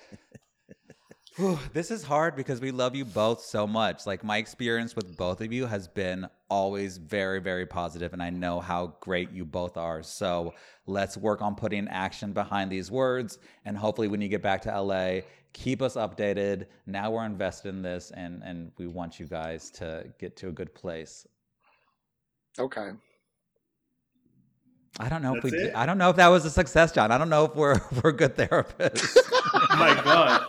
Whew, this is hard because we love you both so much. Like my experience with both of you has been always very, very positive, and I know how great you both are. So let's work on putting action behind these words, and hopefully, when you get back to LA, keep us updated. Now we're invested in this, and and we want you guys to get to a good place. Okay. I don't know if we. That's Did, it? I don't know if that was a success, John. I don't know if we're we're good therapists. Oh my god!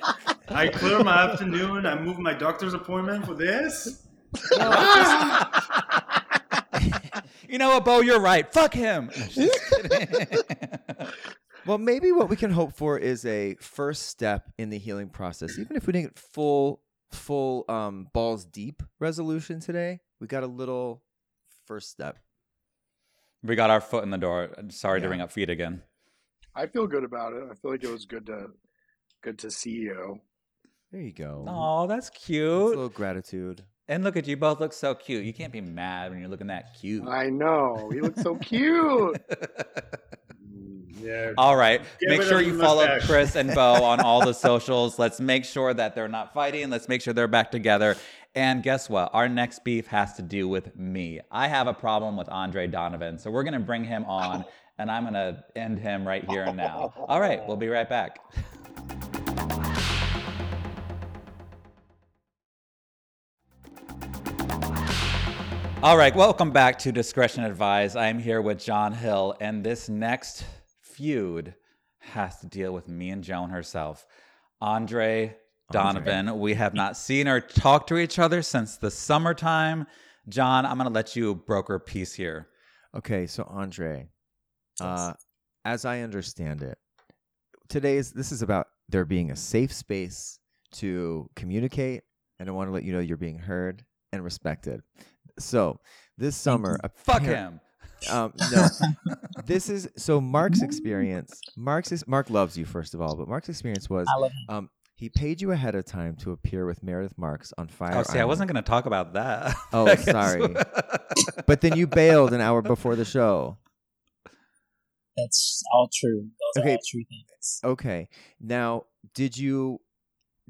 I clear my afternoon. I move my doctor's appointment for this. you know what, Beau? You're right. Fuck him. Well, maybe what we can hope for is a first step in the healing process. Even if we didn't get full, full um, balls deep resolution today, we got a little first step. We got our foot in the door. Sorry to Yeah. bring up feet again. I feel good about it. I feel like it was good to good to see you. There you go. Oh, that's That's a cute. little gratitude. And look at you, both look so cute. You can't be mad when you're looking that cute. I know. You look so cute. Yeah. All right. Get make sure you follow mustache. Chris and Beau on all the socials. Let's make sure that they're not fighting. Let's make sure they're back together. And guess what? Our next beef has to do with me. I have a problem with Andre Donovan. So we're going to bring him on and I'm going to end him right here and now. All right. We'll be right back. All right, welcome back to Discretion Advised. I'm here with John Hill, and this next feud has to deal with me and Joan herself. Andre Donovan. We have not seen or talked to each other since the summertime. John, I'm going to let you broker peace here. Okay, so Andre, uh, as I understand it, today's this is about there being a safe space to communicate, and I want to let you know you're being heard and respected. So this summer, Fuck appar- him. Um, no, this is so Marc's experience. Marc's is, Marc loves you first of all, but Marc's experience was I love him. um, he paid you ahead of time to appear with Meredith Marks on Fire. Oh, see, I wasn't going to talk about that. Oh, sorry. But then you bailed an hour before the show. That's all true. Those Okay. are all true things. Okay. Now, did you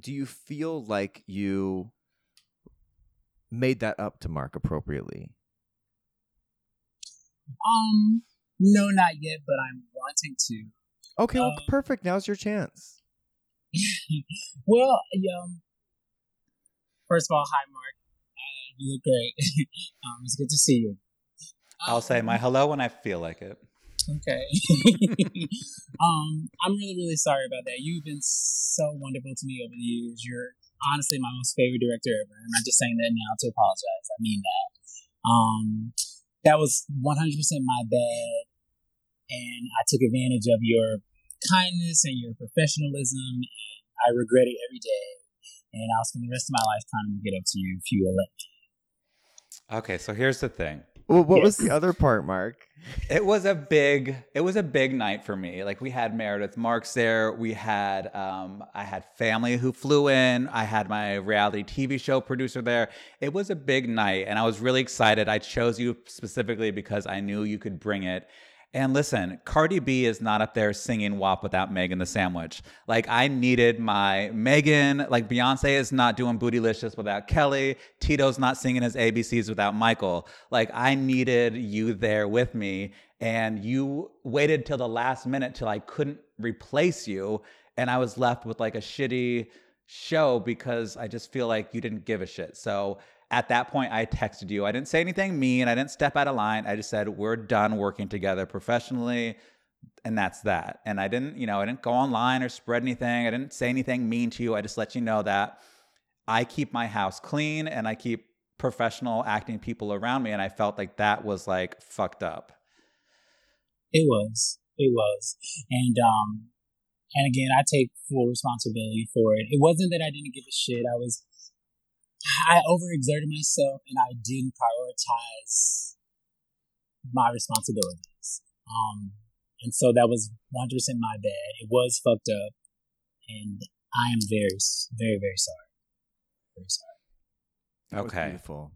do you feel like you made that up to Marc appropriately? Um, no, not yet, but I'm wanting to. Okay, well, Uh, perfect. Now's your chance. Well, um, first of all, hi, Marc. Uh, you look great. um, it's good to see you. I'll say my Um, hello when I feel like it. Okay. um, I'm really, really sorry about that. You've been so wonderful to me over the years. You're honestly my most favorite director ever. I'm not just saying that now to apologize. I mean that. Um, that was 100% my bad, and I took advantage of your kindness and your professionalism, and I regret it every day. And I'll spend the rest of my life trying to get up to you if you will let me. Okay, so here's the thing. Well, what was the other part, Marc? It was a big it was a big night for me. Like we had Meredith Marks there. We had um I had family who flew in. I had my reality TV show producer there. It was a big night and I was really excited. I chose you specifically because I knew you could bring it. And listen, Cardi B is not up there singing WAP without Megan the Sandwich. Like I needed my Megan, like Beyonce is not doing Bootylicious without Kelly. Tito's not singing his ABCs without Michael. Like I needed you there with me. And you waited till the last minute till I couldn't replace you. And I was left with like a shitty show because I just feel like you didn't give a shit. So at that point, I texted you. I didn't say anything mean. I didn't step out of line. I just said, we're done working together professionally. And that's that. And I didn't, you know, I didn't go online or spread anything. I didn't say anything mean to you. I just let you know that I keep my house clean and I keep professional acting people around me. And I felt like that was like fucked up. It was. It was. And um and again I take full responsibility for it. It wasn't that I didn't give a shit. I was I overexerted myself and I didn't prioritize my responsibilities. Um and so that was 100% my bad. It was fucked up and I am very very very sorry. Very sorry. Okay. beautiful.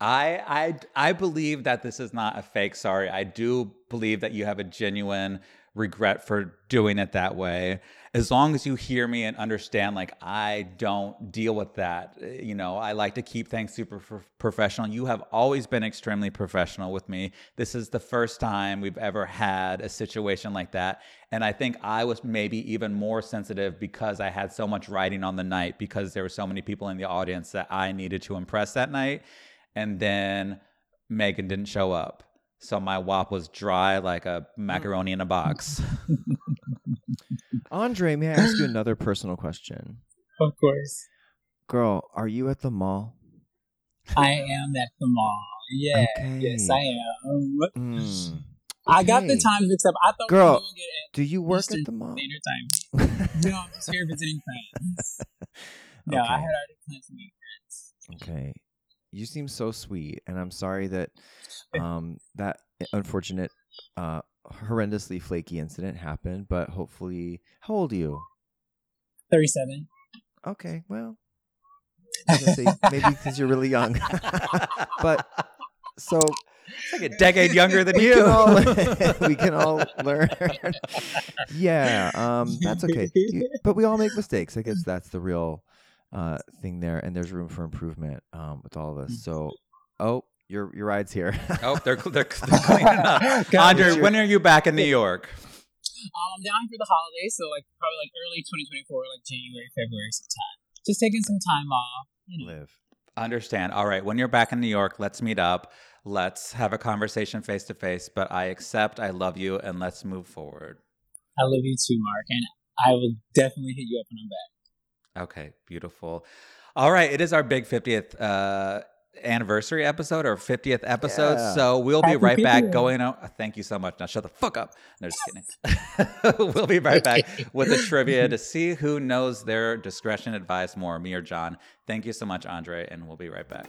I I I believe that this is not a fake sorry. I do believe that you have a genuine regret for doing it that way. As long as you hear me and understand like I don't deal with that. Uh, You know, I like to keep things super pro- professional. You have always been extremely professional with me. This is the first time we've ever had a situation like that. And I think I was maybe even more sensitive because I had so much writing on the night because there were so many people in the audience that I needed to impress that night and then Megan didn't show up. So my wop was dry like a macaroni in a box. Andre, may I ask you another personal question? Of course. Girl, are you at the mall? I am at the mall. Yeah. Okay. Yes, I am. Mm. I got the Okay. time mixed up. I thought Girl, we were doing it Do you work Eastern at the mall? Standard Time. No, I'm just here visiting friends. No, I had already planned to meet friends. Okay. You seem so sweet, and I'm sorry that um, that unfortunate, uh, horrendously flaky incident happened. But hopefully, how old are you? 37. Okay, well, I was gonna say maybe because you're really young, but so It's like a decade younger than we you. can all we can all learn. yeah, um, that's okay. You- but we all make mistakes. I guess that's the real uh, thing there, and there's room for improvement um, with all of us. So, oh, your your ride's here. oh, they're, they're, they're cleaning up. God, Andre, when are you back in New York? Um, I'm down for the holidays, so like probably like early 2024, like January, February, sometime. Just taking some time off. You know. Live. Understand. All right. When you're back in New York, let's meet up. Let's have a conversation face to face. But I accept, I love you, and let's move forward. I love you too, Marc, and I will definitely hit you up when I'm back. Okay, beautiful. All right, it is our big 50th uh, anniversary episode or 50th episode. Yeah. So we'll be Happy right back 50th. going out. Thank you so much. Now shut the fuck up. No, just kidding. we'll be right back with the trivia to see who knows their discretion advice more, me or John. Thank you so much, Andre, and we'll be right back.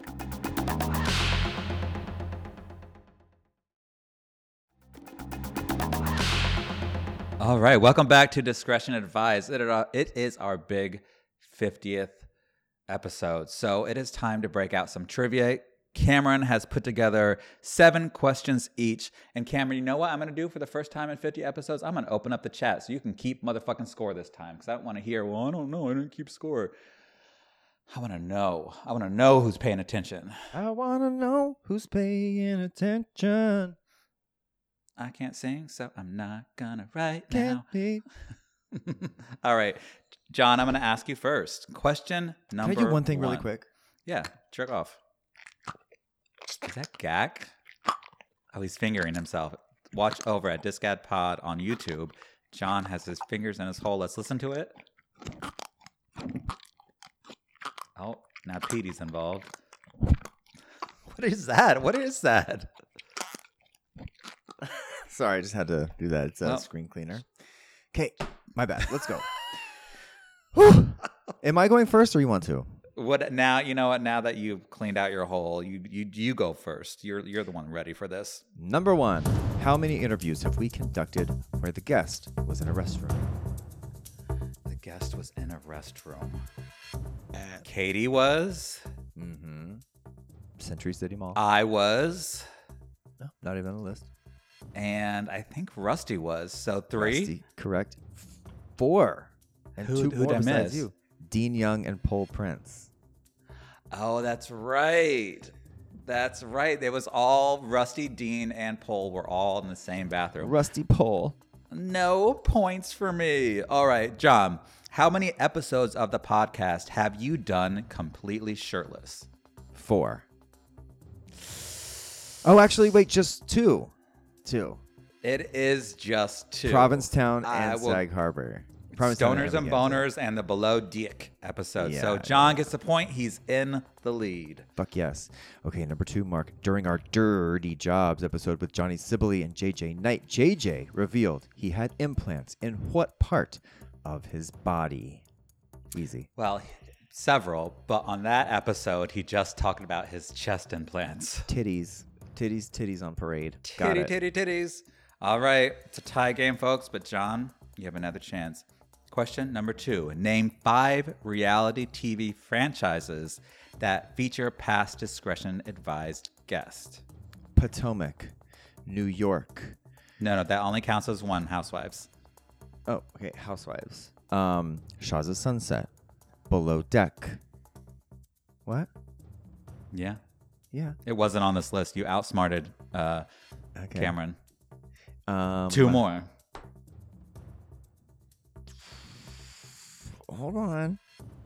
All right, welcome back to Discretion Advised. It, uh, it is our big 50th episode. So it is time to break out some trivia. Cameron has put together seven questions each. And Cameron, you know what I'm going to do for the first time in 50 episodes? I'm going to open up the chat so you can keep motherfucking score this time. Because I don't want to hear, well, I don't know. I didn't keep score. I want to know. I want to know who's paying attention. I wanna know who's paying attention. I can't sing, so I'm not going to right Can't now. be. All right. John, I'm going to ask you first. Question number. One. Can number I do one thing really quick? Yeah, jerk off. Is that Gak? Oh, he's fingering himself. Watch over at DiscAdPod on YouTube. John has his fingers in his hole. Let's listen to it. Oh, now Petey's involved. What is that? What is that? Sorry, I just had to do that. It's a Oh. screen cleaner. Okay, my bad. Let's go. Whew. Am I going first or you want to? What now? You know what? Now that you've cleaned out your hole, you you you go first. You're you're the one ready for this. Number one, how many interviews have we conducted where the guest was in a restroom? The guest was in a restroom. Katie was. Mm-hmm. Century City Mall. I was. no, not even on the list. and I think Rusty was. So three. Rusty, correct. Four. And Who- two who'd more I besides miss? you. Dean Young and Paul Prince. Oh, that's right. That's right. It was all Rusty, Dean, and Pole were all in the same bathroom. Rusty Pole. No points for me. All right, John. How many episodes of the podcast have you done completely shirtless? Four. Oh, actually, wait, just two. Two. It is just two. Provincetown I and will- Sag Harbor. Provincetown Stoners and boners and the below dick episode. so Yeah, John gets the point. He's in the lead. Fuck yes. Okay, number two, Marc. During our Dirty Jobs episode with Johnny Sibley and JJ Knight, JJ revealed he had implants in what part of his body? Easy. Well, several, but on that episode, he just talked about his chest implants. Titties. Titties, titties on parade. Got Titty, it. titty, titties. All right, it's a tie game, folks. But John, you have another chance. Question number two: Name five reality TV franchises that feature past discretion advised guest. Potomac, New York. No, no, that only counts as one. Housewives. Oh, okay. Housewives. Um, Shahs of Sunset. Below Deck. What? Yeah, Yeah. it wasn't on this list. You outsmarted uh, Okay. Cameron. Um, Two more. Hold on.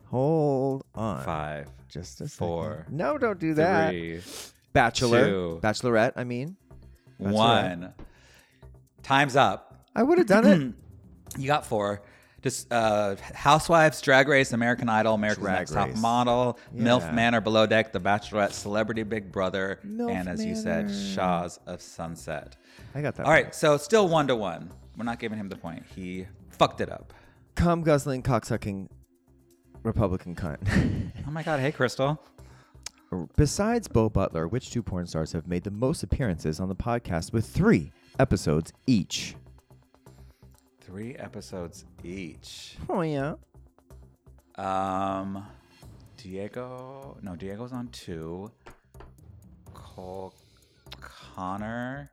Hold on. Five. Just a second. Four, No, don't do that. Three. Bachelor. two, Bachelorette, I mean. Bachelorette. One. Time's up. I would have done it. You got four. Just uh, Housewives, Drag Race, American Idol, America's Drag Next Top Race. Model, MILF Yeah. Manor, Below Deck, The Bachelorette, Celebrity Big Brother, MILF and as you said, Manor. Shahs of Sunset. I got that. All right, so still one to one. We're not giving him the point. He fucked it up. Cum guzzling, cocksucking Republican cunt. Oh my God. Hey, Crystal. Besides Beau Butler, which two porn stars have made the most appearances on the podcast with three episodes each? Three episodes each. Oh, yeah. Um, Diego. No, Diego's on two. Cole, Connor,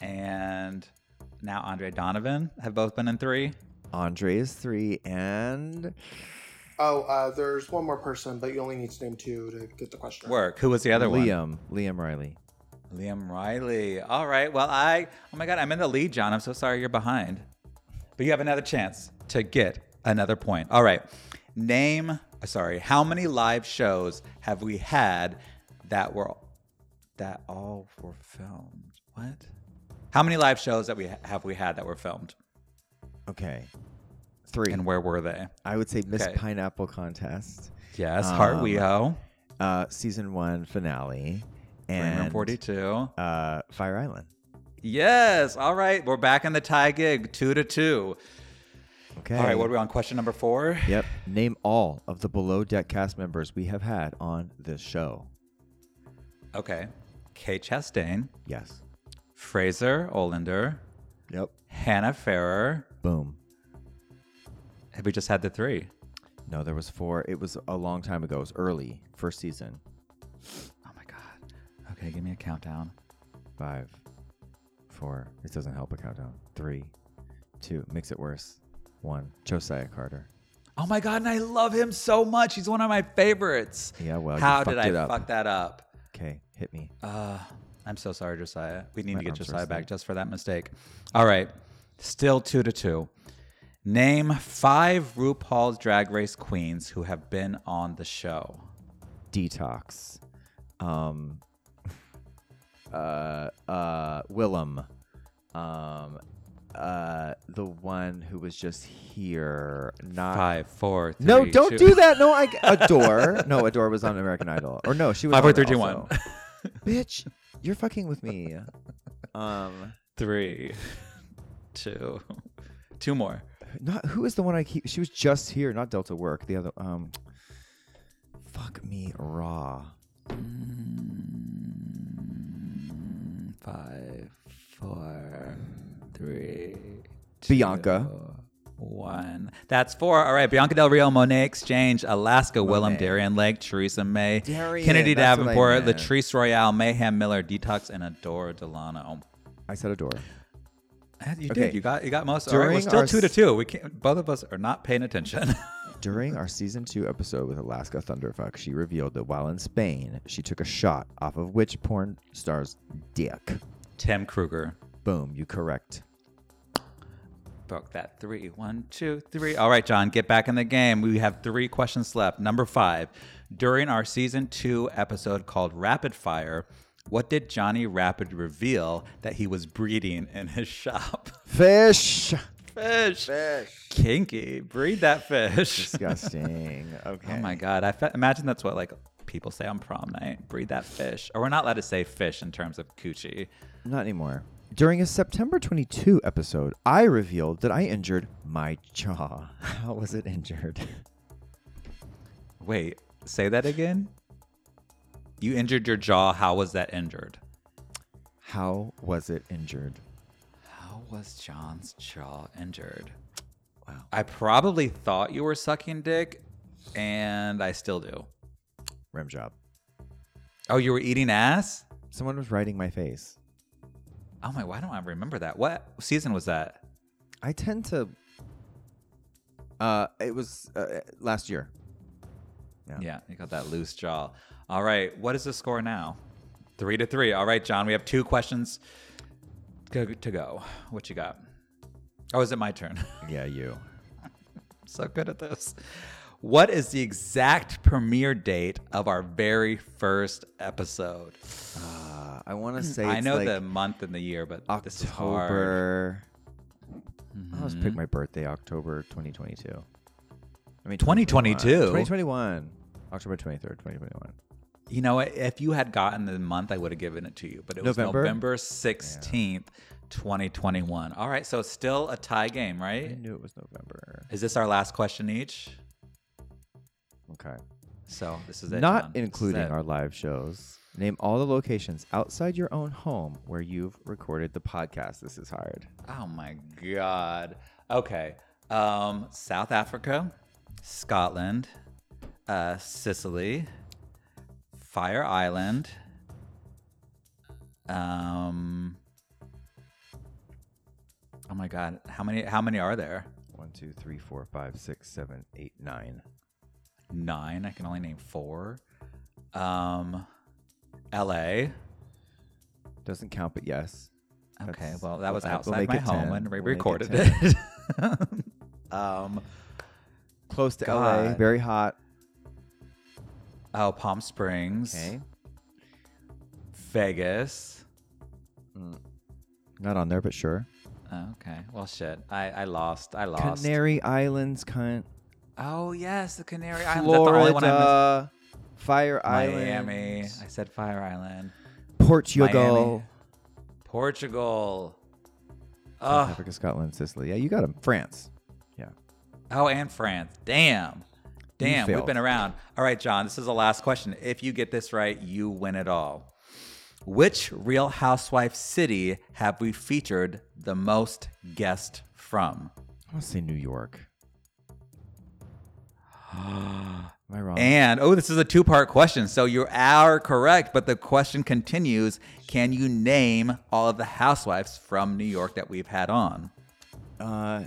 and now Andre Donovan have both been in three. Andre is three, and Oh, uh, there's one more person, but you only need to name two to get the question. Work. Who was the other one? Liam. Liam Riley. Liam Riley. All right. Well, I. Oh my God, I'm in the lead, John. I'm so sorry you're behind, but you have another chance to get another point. All right. Name. uh, Sorry. How many live shows have we had that were that all were filmed? What? How many live shows that we have we had that were filmed? Okay. Three. And where were they? I would say Miss Okay. Pineapple Contest, Yes, Um, Heart WeHo, uh, season one finale, and 42. uh, Fire Island. Yes. All right. We're back in the tie gig, two to two. Okay. All right. What are we on? Question number four. Yep. Name all of the below deck cast members we have had on this show. Okay. Kate Chastain, Yes. Fraser Olender, Yep. Hannah Ferrier. Boom. Have we just had the three? No, there was four. It was a long time ago. It was early, first season. Oh my God. Okay. Give me a countdown. Five, four. This doesn't help a countdown. Three, two. Makes it worse. One. Josiah Carter. Oh my God. And I love him so much. He's one of my favorites. Yeah. Well, How did I fuck that up? Okay. Hit me. Uh, I'm so sorry, Josiah. We need My to get Josiah back just for that mistake. All right. Still two to two. Name five RuPaul's Drag Race queens who have been on the show. Detox. Um. Uh. Uh. Willam. Um. Uh. The one who was just here. Not. Five, four, three, No, don't two- do that. No, I Adore. No, Adore was on American Idol. Or no, she was Five, four, three, two, one. Bitch, you're fucking with me. Um, Three, two, two more. not who is the one I keep? She was just here, not Delta Work. The other, um, fuck me raw. Mm, Five, four, three, Bianca. One. That's four. All right. Bianca Del Rio, Monet X Change, Alaska, Willam, Monet. Darienne Lake, Teresa May, Darienne, Kennedy that's what I Davenport. Latrice Royale, Mayhem Miller, Detox, and Adore Delano. I said Adore. You Okay. did. You got. You got most. All right. We're still two to two. We can't. Both of us are not paying attention. During our season two episode with Alaska Thunderfuck, she revealed that while in Spain, she took a shot off of which porn star's dick. Tim Kruger. Boom, you correct. Broke that three. One, two, three. All right, John, get back in the game. We have three questions left. Number five. During our season two episode called Rapid Fire, what did Johnny Rapid reveal that he was breeding in his shop? Fish. Fish. Fish. Kinky. Breed that fish. Disgusting. Okay. Oh my God. I fe- imagine that's what like people say on prom night. Breed that fish. Or we're not allowed to say fish in terms of coochie. Not anymore. During a September 22 episode, I revealed that I injured my jaw. How was it injured? Wait, say that again? You injured your jaw. How was that injured? How was it injured? How was John's jaw injured? Wow. I probably thought you were sucking dick, and I still do. Rim job. Oh, you were eating ass? Someone was writing my face. Oh my, why don't I remember that? What season was that? I tend to. Uh, it was uh, last year. Yeah. Yeah, you got that loose jaw. All right, what is the score now? Three to three. All right, John, we have two questions to go. What you got? Oh, is it my turn? Yeah, you. so good at this. What is the exact premiere date of our very first episode? Uh, I want to say I know like the month and the year, but this is hard. October. I'll just Mm-hmm. pick my birthday, October 2022. I mean, 2022? 2021. October 23rd, 2021. You know, if you had gotten the month, I would have given it to you, but it was November? November 16th, 2021. All right, so still a tie game, right? I knew it was November. Is this our last question each? Okay. So this is it. Not John. Including our live shows. Name all the locations outside your own home where you've recorded the podcast. This is hard. Oh my god. Okay. Um, South Africa, Scotland, uh, Sicily, Fire Island. Um. Oh my god. How many? How many are there? One, two, three, four, five, six, seven, eight, nine. Nine. I can only name four. Um, L.A. Doesn't count, but yes. Okay, That's- well, that was outside my home 10. when we We'll make it recorded it. um, Close to LA, very hot. Oh, Palm Springs, Okay. Vegas. Mm. Not on there, but sure. Oh, okay. Well, shit. I, I lost. I lost. Canary Islands, cunt. Oh yes, the Canary Islands. That's the only one I Florida, Fire. Island, Miami. I said Fire Island. Portugal, Miami. Portugal. South Oh, Africa, Scotland, Sicily. Yeah, you got them. France. Yeah. oh, and France. Damn. Damn, we've been around. All right, John, this is the last question. If you get this right, you win it all. Which Real Housewife city have we featured the most guests from? I want to say New York. Am I wrong? And oh, this is a two part question. So you are correct, but the question continues Can you name all of the housewives from New York that we've had on? uh,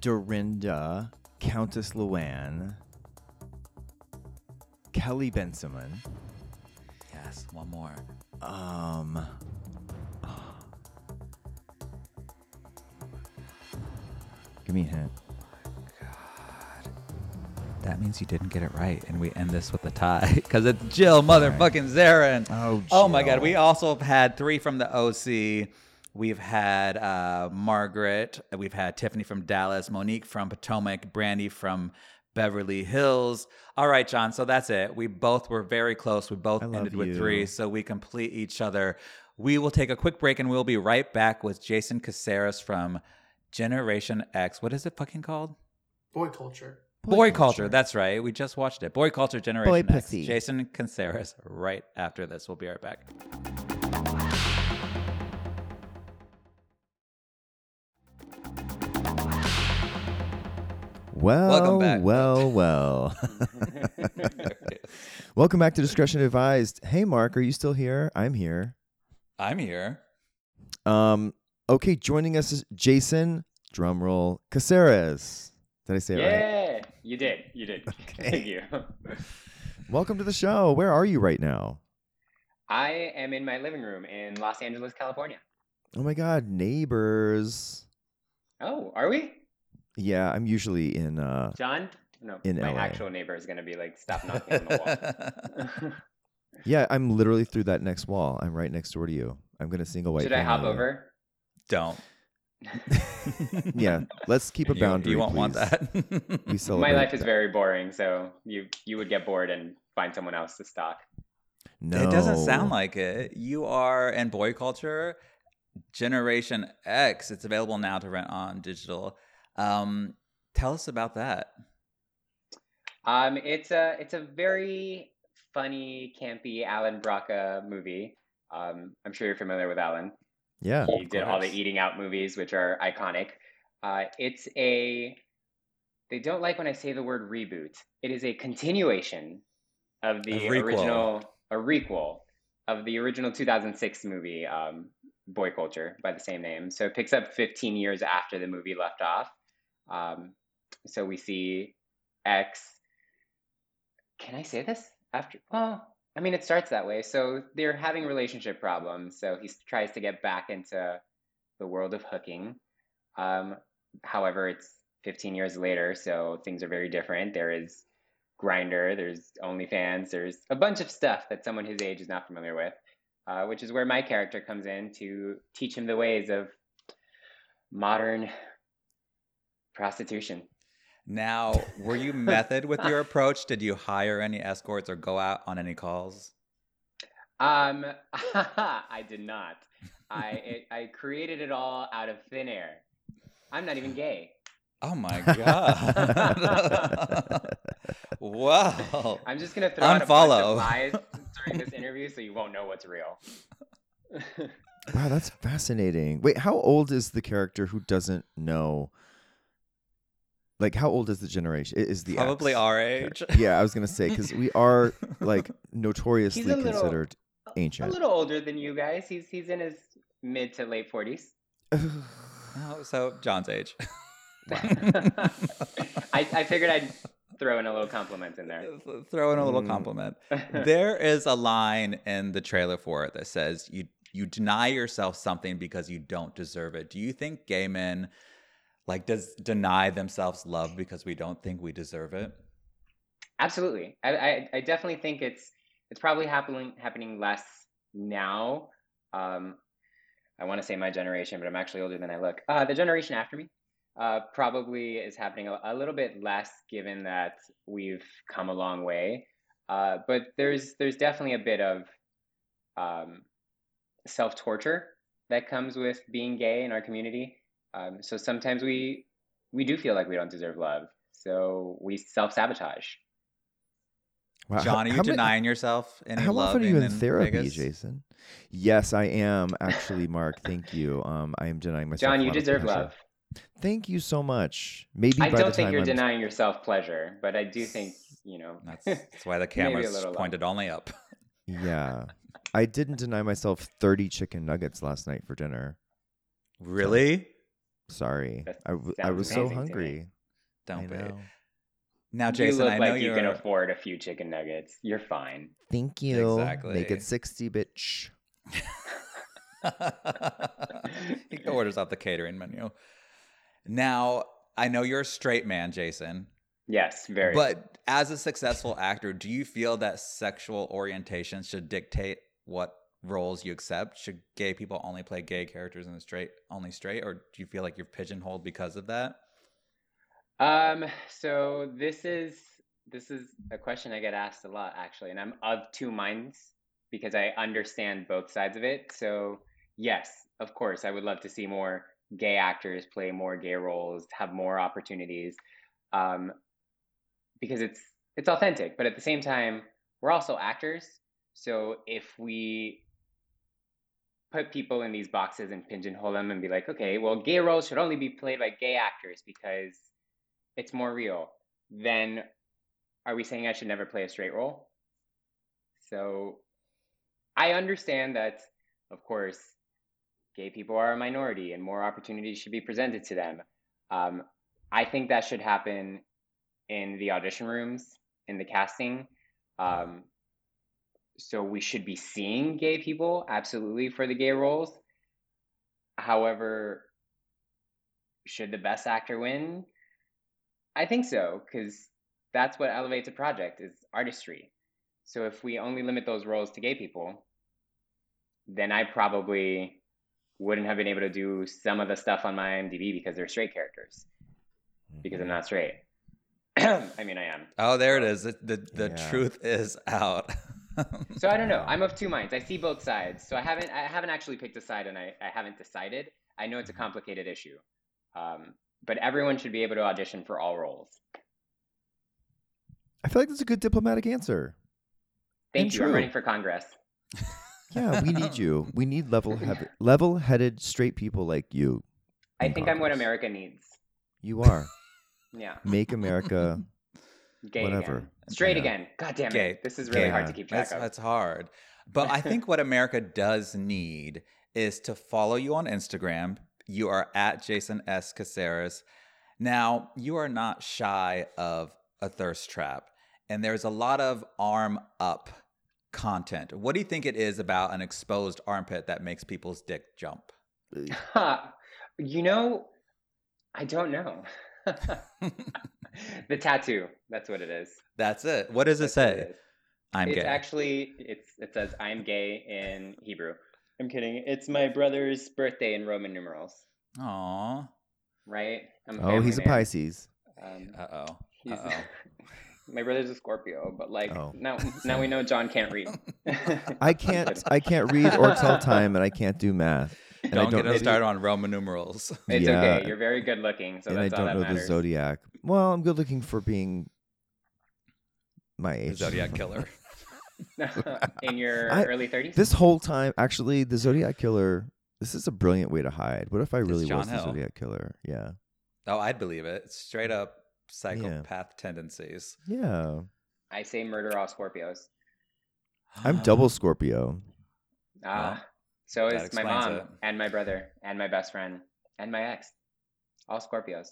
Dorinda, Countess Luann, Kelly Bensimon. Yes, one more. Um. Give me a hint. That means you didn't get it right, and we end this with a tie because it's Jill motherfucking Zarin. Oh, Oh my God. We also have had three from the OC. We've had uh, Margaret. We've had Tiffany from Dallas, Monique from Potomac, Brandi from Beverly Hills. All right, John. So that's it. We both were very close. We both I love ended with three. So we complete each other. We will take a quick break and we'll be right back with Jason Caceres from Generation X. What is it fucking called? Boy culture. Boy, culture. That's right. We just watched it. Boy Culture Generation X. Pussy. Jason Caceres right after this. We'll be right back. Well, Welcome back. well, well. Welcome back to Discretion Advised. Hey, Marc, are you still here? I'm here. I'm here. Um, okay, joining us is Jason, drumroll, Caceres. Did I say it right? Yeah, you did. You did. Okay. Thank you. Welcome to the show. Where are you right now? I am in my living room in Los Angeles, California. Oh my God, neighbors. Oh, are we? Yeah, I'm usually in. uh John? No, In my LA. actual neighbor is going to be like, stop knocking on the wall. Yeah, I'm literally through that next wall. I'm right next door to you. I'm gonna single white. Should I family hop over? Don't. yeah, let's keep a boundary. You, won't want that. We celebrate. My life is that. very boring, so you you would get bored and find someone else to stalk. No, It doesn't sound like it. You are in boy culture, Generation X. It's available now to rent on digital. Um, tell us about that. Um, it's a it's a very funny, campy Allan Brocka movie. Um, I'm sure you're familiar with Allan. Yeah. He did all the eating out movies, which are iconic. Uh, it's a. They don't like when I say the word reboot. It is a continuation of the A original, a requel of the original 2006 movie, um, Boy Culture, by the same name. So it picks up 15 years after the movie left off. Um, so we see X. Can I say this after? Well, I mean, it starts that way. So they're having relationship problems. So he tries to get back into the world of hooking. Um, however, it's 15 years later, so things are very different. There is Grindr, there's OnlyFans, there's a bunch of stuff that someone his age is not familiar with, uh, which is where my character comes in to teach him the ways of modern prostitution. Now, were you method with your approach? Did you hire any escorts or go out on any calls? Um, I did not. I it, I created it all out of thin air. I'm not even gay. Oh my god! wow. I'm just gonna throw out a bunch of lies during this interview, so you won't know what's real. Wow, that's fascinating. Wait, how old is the character who doesn't know? Like, how old is the generation? Is the Probably X our age. Yeah, I was gonna say because we are like notoriously little- considered ancient. a little older than you guys. He's he's in his mid to late forties. Oh, so John's age. I I figured I'd throw in a little compliment in there. Throw in a little Mm. compliment. there is a line in the trailer for it that says you you deny yourself something because you don't deserve it. Do you think gay men like does deny themselves love because we don't think we deserve it? Absolutely. I, I, I definitely think it's it's probably happening happening less now. Um, I want to say my generation, but I'm actually older than I look. Uh, the generation after me uh, probably is happening a, a, little bit less, given that we've come a long way. Uh, but there's there's definitely a bit of um, self torture that comes with being gay in our community. Um, so sometimes we we do feel like we don't deserve love, so we self sabotage. Wow. John, are you denying yourself any how love? often are you in, in therapy, Vegas? Jason? Yes, I am actually, Marc. thank you. Um, I am denying myself. John, you deserve love. Thank you so much. Maybe I don't think you're I'm... denying yourself pleasure, but I do think you know. That's, that's why the camera's pointed only up. Yeah, I didn't deny myself thirty chicken nuggets last night for dinner. Really? So, sorry, I, I was so hungry. Don't be. Now, Jason, you look I like you you're... can afford a few chicken nuggets. You're fine. Thank you. Exactly. Make it sixty, bitch. he orders off the catering menu. Now, I know you're a straight man, Jason. Yes, very. But as a successful actor, do you feel that sexual orientation should dictate what roles you accept? Should gay people only play gay characters and straight only straight, or do you feel like you're pigeonholed because of that? Um, so this is this is a question I get asked a lot actually, and I'm of two minds because I understand both sides of it. So yes, of course, I would love to see more gay actors play more gay roles, have more opportunities, um, because it's it's authentic. But at the same time, we're also actors. So if we put people in these boxes and pigeonhole them and be like, okay, well, gay roles should only be played by gay actors because it's more real, then are we saying I should never play a straight role? So I understand that, of course, gay people are a minority and more opportunities should be presented to them. Um, I think that should happen in the audition rooms, in the casting. Um, so we should be seeing gay people absolutely for the gay roles. However, should the best actor win? I think so, because that's what elevates a project is artistry. So if we only limit those roles to gay people, then I probably wouldn't have been able to do some of the stuff on my IMDb because they're straight characters. Because I'm mm-hmm. not straight. I mean, I am. Oh, there it is. The the, the yeah. truth is out. so I don't know. I'm of two minds. I see both sides. So I haven't I haven't actually picked a side, and I, I haven't decided. I know it's a mm-hmm. complicated issue, um, but everyone should be able to audition for all roles. I feel like that's a good diplomatic answer. Thank and you. True. I'm running for Congress. Yeah, we need you. We need level headed, level headed straight people like you. I think Congress. I'm what America needs. You are. yeah. Make America Gay whatever. Again. Straight again. God damn it. Gay. This is really Gay. hard to keep track that's, of. That's hard. But I think what America does need is to follow you on Instagram. You are at Jason S. Caceres. Now, you are not shy of a thirst trap. And there's a lot of arm up content. What do you think it is about an exposed armpit that makes people's dick jump? you know, I don't know. the tattoo. That's what it is. That's it. What does That's it say? It I'm gay. it's gay. actually it's it says I'm gay in Hebrew. I'm kidding. It's my brother's birthday in Roman numerals. Aww. Right? oh, he's man. a Pisces. Um, uh oh. Uh oh. My brother's a Scorpio, but like oh. now, now we know John can't read. I can't. I can't read or tell time, and I can't do math. And don't, don't get us started on Roman numerals. It's yeah. okay. You're very good looking, so and that's I don't all know matters. the zodiac. Well, I'm good looking for being my age. The zodiac killer. In your I, early 30s. This whole time, actually, the zodiac killer. This is a brilliant way to hide. What if I really was the zodiac killer? Yeah. Oh, I'd believe it. Straight up psychopath yeah. tendencies. Yeah. I say murder all Scorpios. I'm double Scorpio. Ah, well, so is my mom it. and my brother and my best friend and my ex. All Scorpios.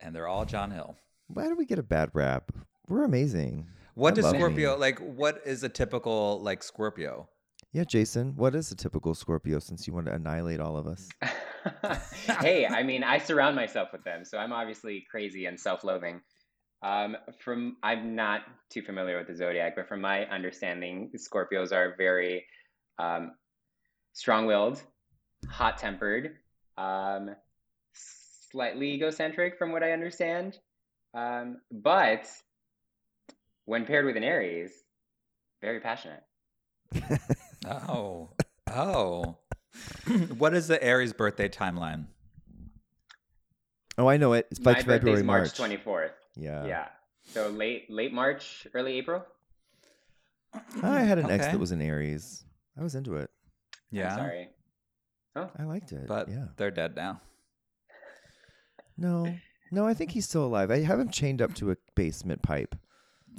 And they're all John Hill. Why do we get a bad rap? We're amazing. What I does Scorpio me. like? What is a typical like Scorpio? Yeah, Jason. What is a typical Scorpio? Since you want to annihilate all of us. hey, I mean, I surround myself with them, so I'm obviously crazy and self-loathing. Um, from I'm not too familiar with the zodiac, but from my understanding, Scorpios are very um, strong-willed, hot tempered, um, slightly egocentric from what I understand. Um, but when paired with an Aries, very passionate. Oh. Oh. what is the Aries birthday timeline? Oh, I know it. It's My like birthday's February, March March. twenty fourth. Yeah. Yeah. So late late March, early April. I had an ex that was an Aries. I was into it. Yeah. I'm sorry. I liked it. But yeah. they're dead now. No. No, I think he's still alive. I have him chained up to a basement pipe.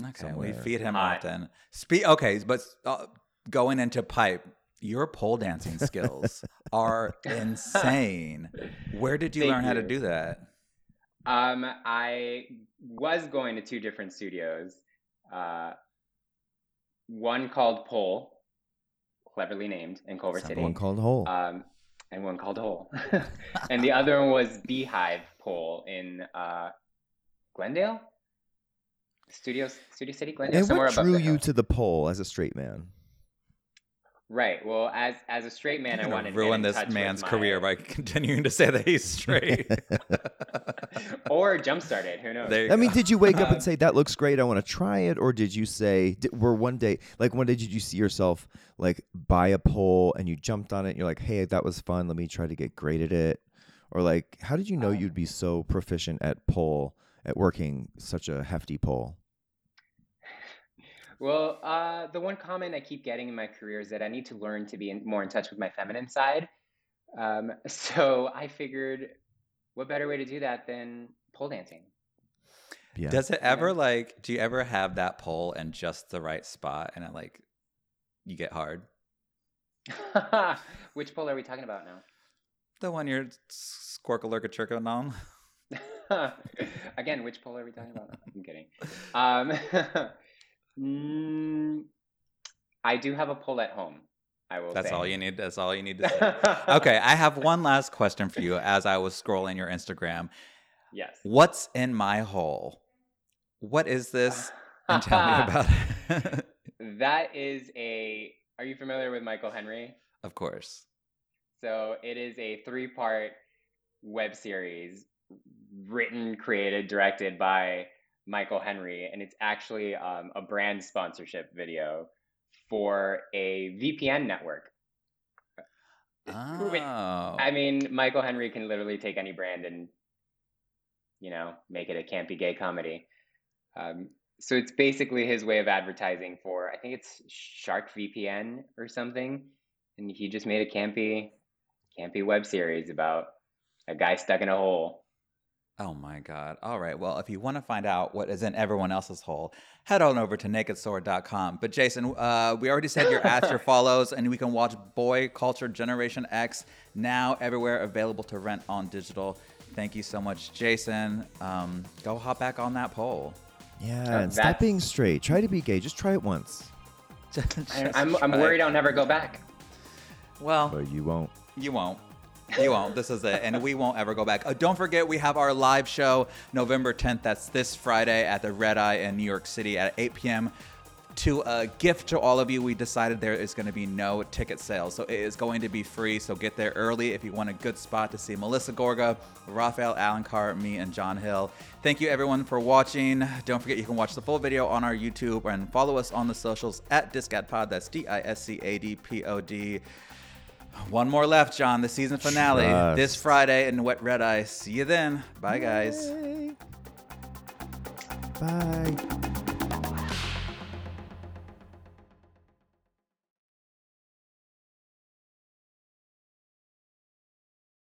Okay, somewhere. we feed him Hot. often. Speak. Okay, but uh, going into pipe, your pole dancing skills are insane. Where did you Thank learn how to do that? Um, I was going to two different studios. Uh, one called Pole, cleverly named in Culver City. One called Hole. um, and one called Hole. and the other one was Beehive Pole in uh, Glendale? Studio, Studio City, Glendale? and what drew you hill. to the pole as a straight man? Right. Well, as as a straight man, I You're wanted gonna ruin this get in touch man's with career my- by continuing to say that he's straight. or jumpstart it. Who knows? There you I mean, did you wake up Um, and say that looks great? I want to try it, or did you say, did, were one day like one day did you see yourself like buy a pole and you jumped on it? and You're like, hey, that was fun. Let me try to get great at it. Or like, how did you know Um, you'd be so proficient at pole at working such a hefty pole? Well, uh, the one comment I keep getting in my career is that I need to learn to be in, more in touch with my feminine side. Um, so I figured, what better way to do that than pole dancing? Yeah. Does it ever like? Do you ever have that pole in just the right spot, and it like you get hard? Which pole are we talking about now? The one you're squirkalurka on. Again, which pole are we talking about? I'm kidding. Um, mm, I do have a pole at home. I will. That's say. all you need. That's all you need to say. okay, I have one last question for you. As I was scrolling your Instagram, Yes. what's in my hole? What is this? And tell me about it. That is a. Are you familiar with Michael Henry? of course. So it is a three part web series written, created, directed by Michael Henry. And it's actually um, a brand sponsorship video for a VPN network. Oh, I mean, Michael Henry can literally take any brand and, you know, make it a campy gay comedy. Um, so it's basically his way of advertising for, I think it's Shark VPN or something. And he just made a campy, campy web series about a guy stuck in a hole. Oh my God. All right. Well, if you want to find out what is in everyone else's hole, head on over to nakedsword.com. But Jason, uh, we already said your ads, your follows, and we can watch Boy Culture Generation X now everywhere available to rent on digital. Thank you so much, Jason. Um, go hop back on that pole. Yeah, and stop being straight. Try to be gay. Just try it once, I, I'm, I'm Try. worried I'll never go back. Well, but you won't. You won't. You won't. This is it. And we won't ever go back. Uh, don't forget, we have our live show November 10th. That's this Friday at the Red Eye in New York City at 8 p.m. To a gift to all of you, we decided there is going to be no ticket sales. So it is going to be free. So get there early if you want a good spot to see Melissa Gorga, Rafael Alencar, me, and John Hill. Thank you, everyone, for watching. Don't forget, you can watch the full video on our YouTube and follow us on the socials at DiscAdPod. That's D I S C A D P O D. One more left, John. The season finale Trust. this Friday in Wet Red Eye. See you then. Bye, guys. Bye.